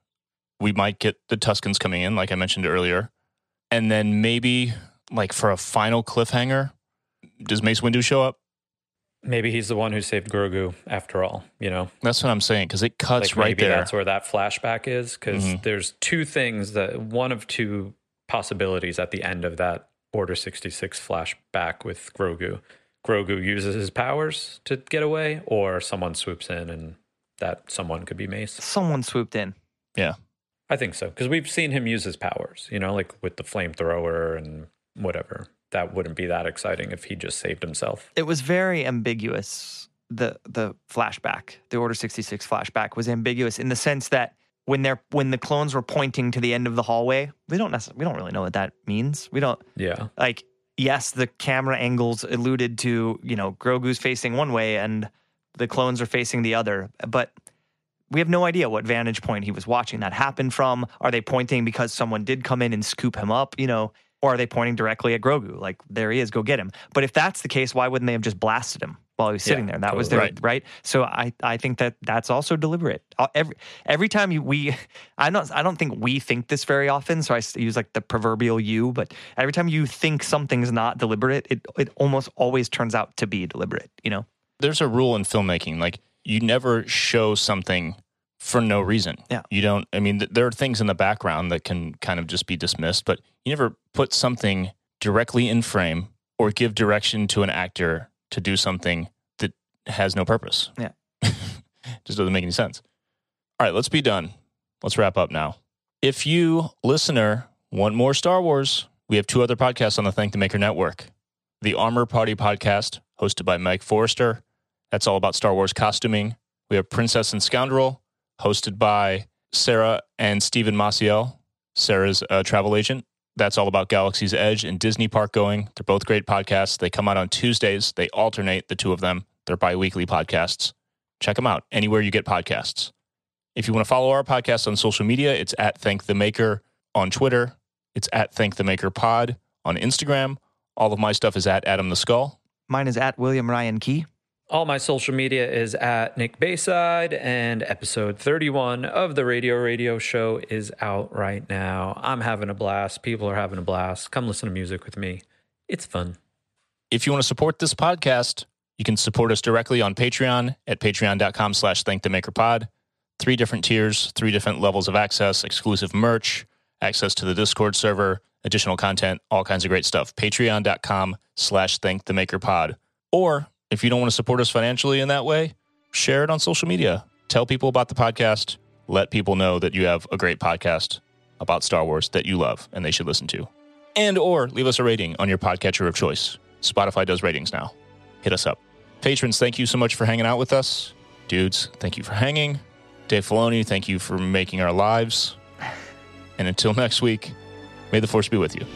we might get the Tuskens coming in, like I mentioned earlier. And then maybe like for a final cliffhanger, does Mace Windu show up? Maybe he's the one who saved Grogu after all. You know, That's what I'm saying because it cuts like right maybe there. that's where that flashback is because Mhm. there's two things that one of two possibilities at the end of that Order 66 flashback with Grogu. Grogu uses his powers to get away, or someone swoops in and that someone could be Mace. someone swooped in. yeah. I think so because we've seen him use his powers, you know, like with the flamethrower and whatever. That wouldn't be that exciting if he just saved himself. It was very ambiguous. The the flashback, the Order sixty six flashback, was ambiguous in the sense that when they're when the clones were pointing to the end of the hallway, we don't necessarily we don't really know what that means. We don't Yeah. like yes, the camera angles alluded to, you know, Grogu's facing one way and the clones are facing the other, but we have no idea what vantage point he was watching that happen from. Are they pointing because someone did come in and scoop him up, you know, or are they pointing directly at Grogu? Like, there he is, go get him. But if that's the case, why wouldn't they have just blasted him while he was sitting Yeah, there? That was their totally. right. So I, I think that that's also deliberate. Uh, Every every time you, we, I don't I don't think we think this very often. So I use like the proverbial you, but every time you think something's not deliberate, it it almost always turns out to be deliberate. You know. there's a rule in filmmaking like you never show something for no reason. Yeah. you don't i mean th- there are things in the background that can kind of just be dismissed but you never put something directly in frame or give direction to an actor to do something that has no purpose. Yeah. just doesn't make any sense. All right let's be done. Let's wrap up now. If you listener want more star wars we have two other podcasts on the thank the maker network. The armor party podcast hosted by mike forrester. That's all about Star Wars costuming. We have Princess and Scoundrel, hosted by Sarah and Stephen Maciel. Sarah's a travel agent. That's all about Galaxy's Edge and Disney Park going. They're both great podcasts. They come out on Tuesdays. They alternate the two of them. They're bi weekly podcasts. Check them out anywhere you get podcasts. If you want to follow our podcast on social media, it's at Thank the Maker on Twitter. It's at Thank the Maker Pod on Instagram. All of my stuff is at Adam the Skull. Mine is at William Ryan Key. All my social media is at Nick Bayside, and episode 31 of the Radio Radio Show is out right now. I'm having a blast. People are having a blast. Come listen to music with me. It's fun. If you want to support this podcast, you can support us directly on Patreon at patreon.com slash thankthemakerpod. Three different tiers, three different levels of access, exclusive merch, access to the Discord server, additional content, all kinds of great stuff. Patreon.com slash thankthemakerpod. Or if you don't want to support us financially in that way, share it on social media. Tell people about the podcast. Let people know that you have a great podcast about Star Wars that you love and they should listen to. And or leave us a rating on your podcatcher of choice. Spotify does ratings now. Hit us up. Patrons, thank you so much for hanging out with us. Dudes, thank you for hanging. Dave Filoni, thank you for making our lives. And until next week, may the force be with you.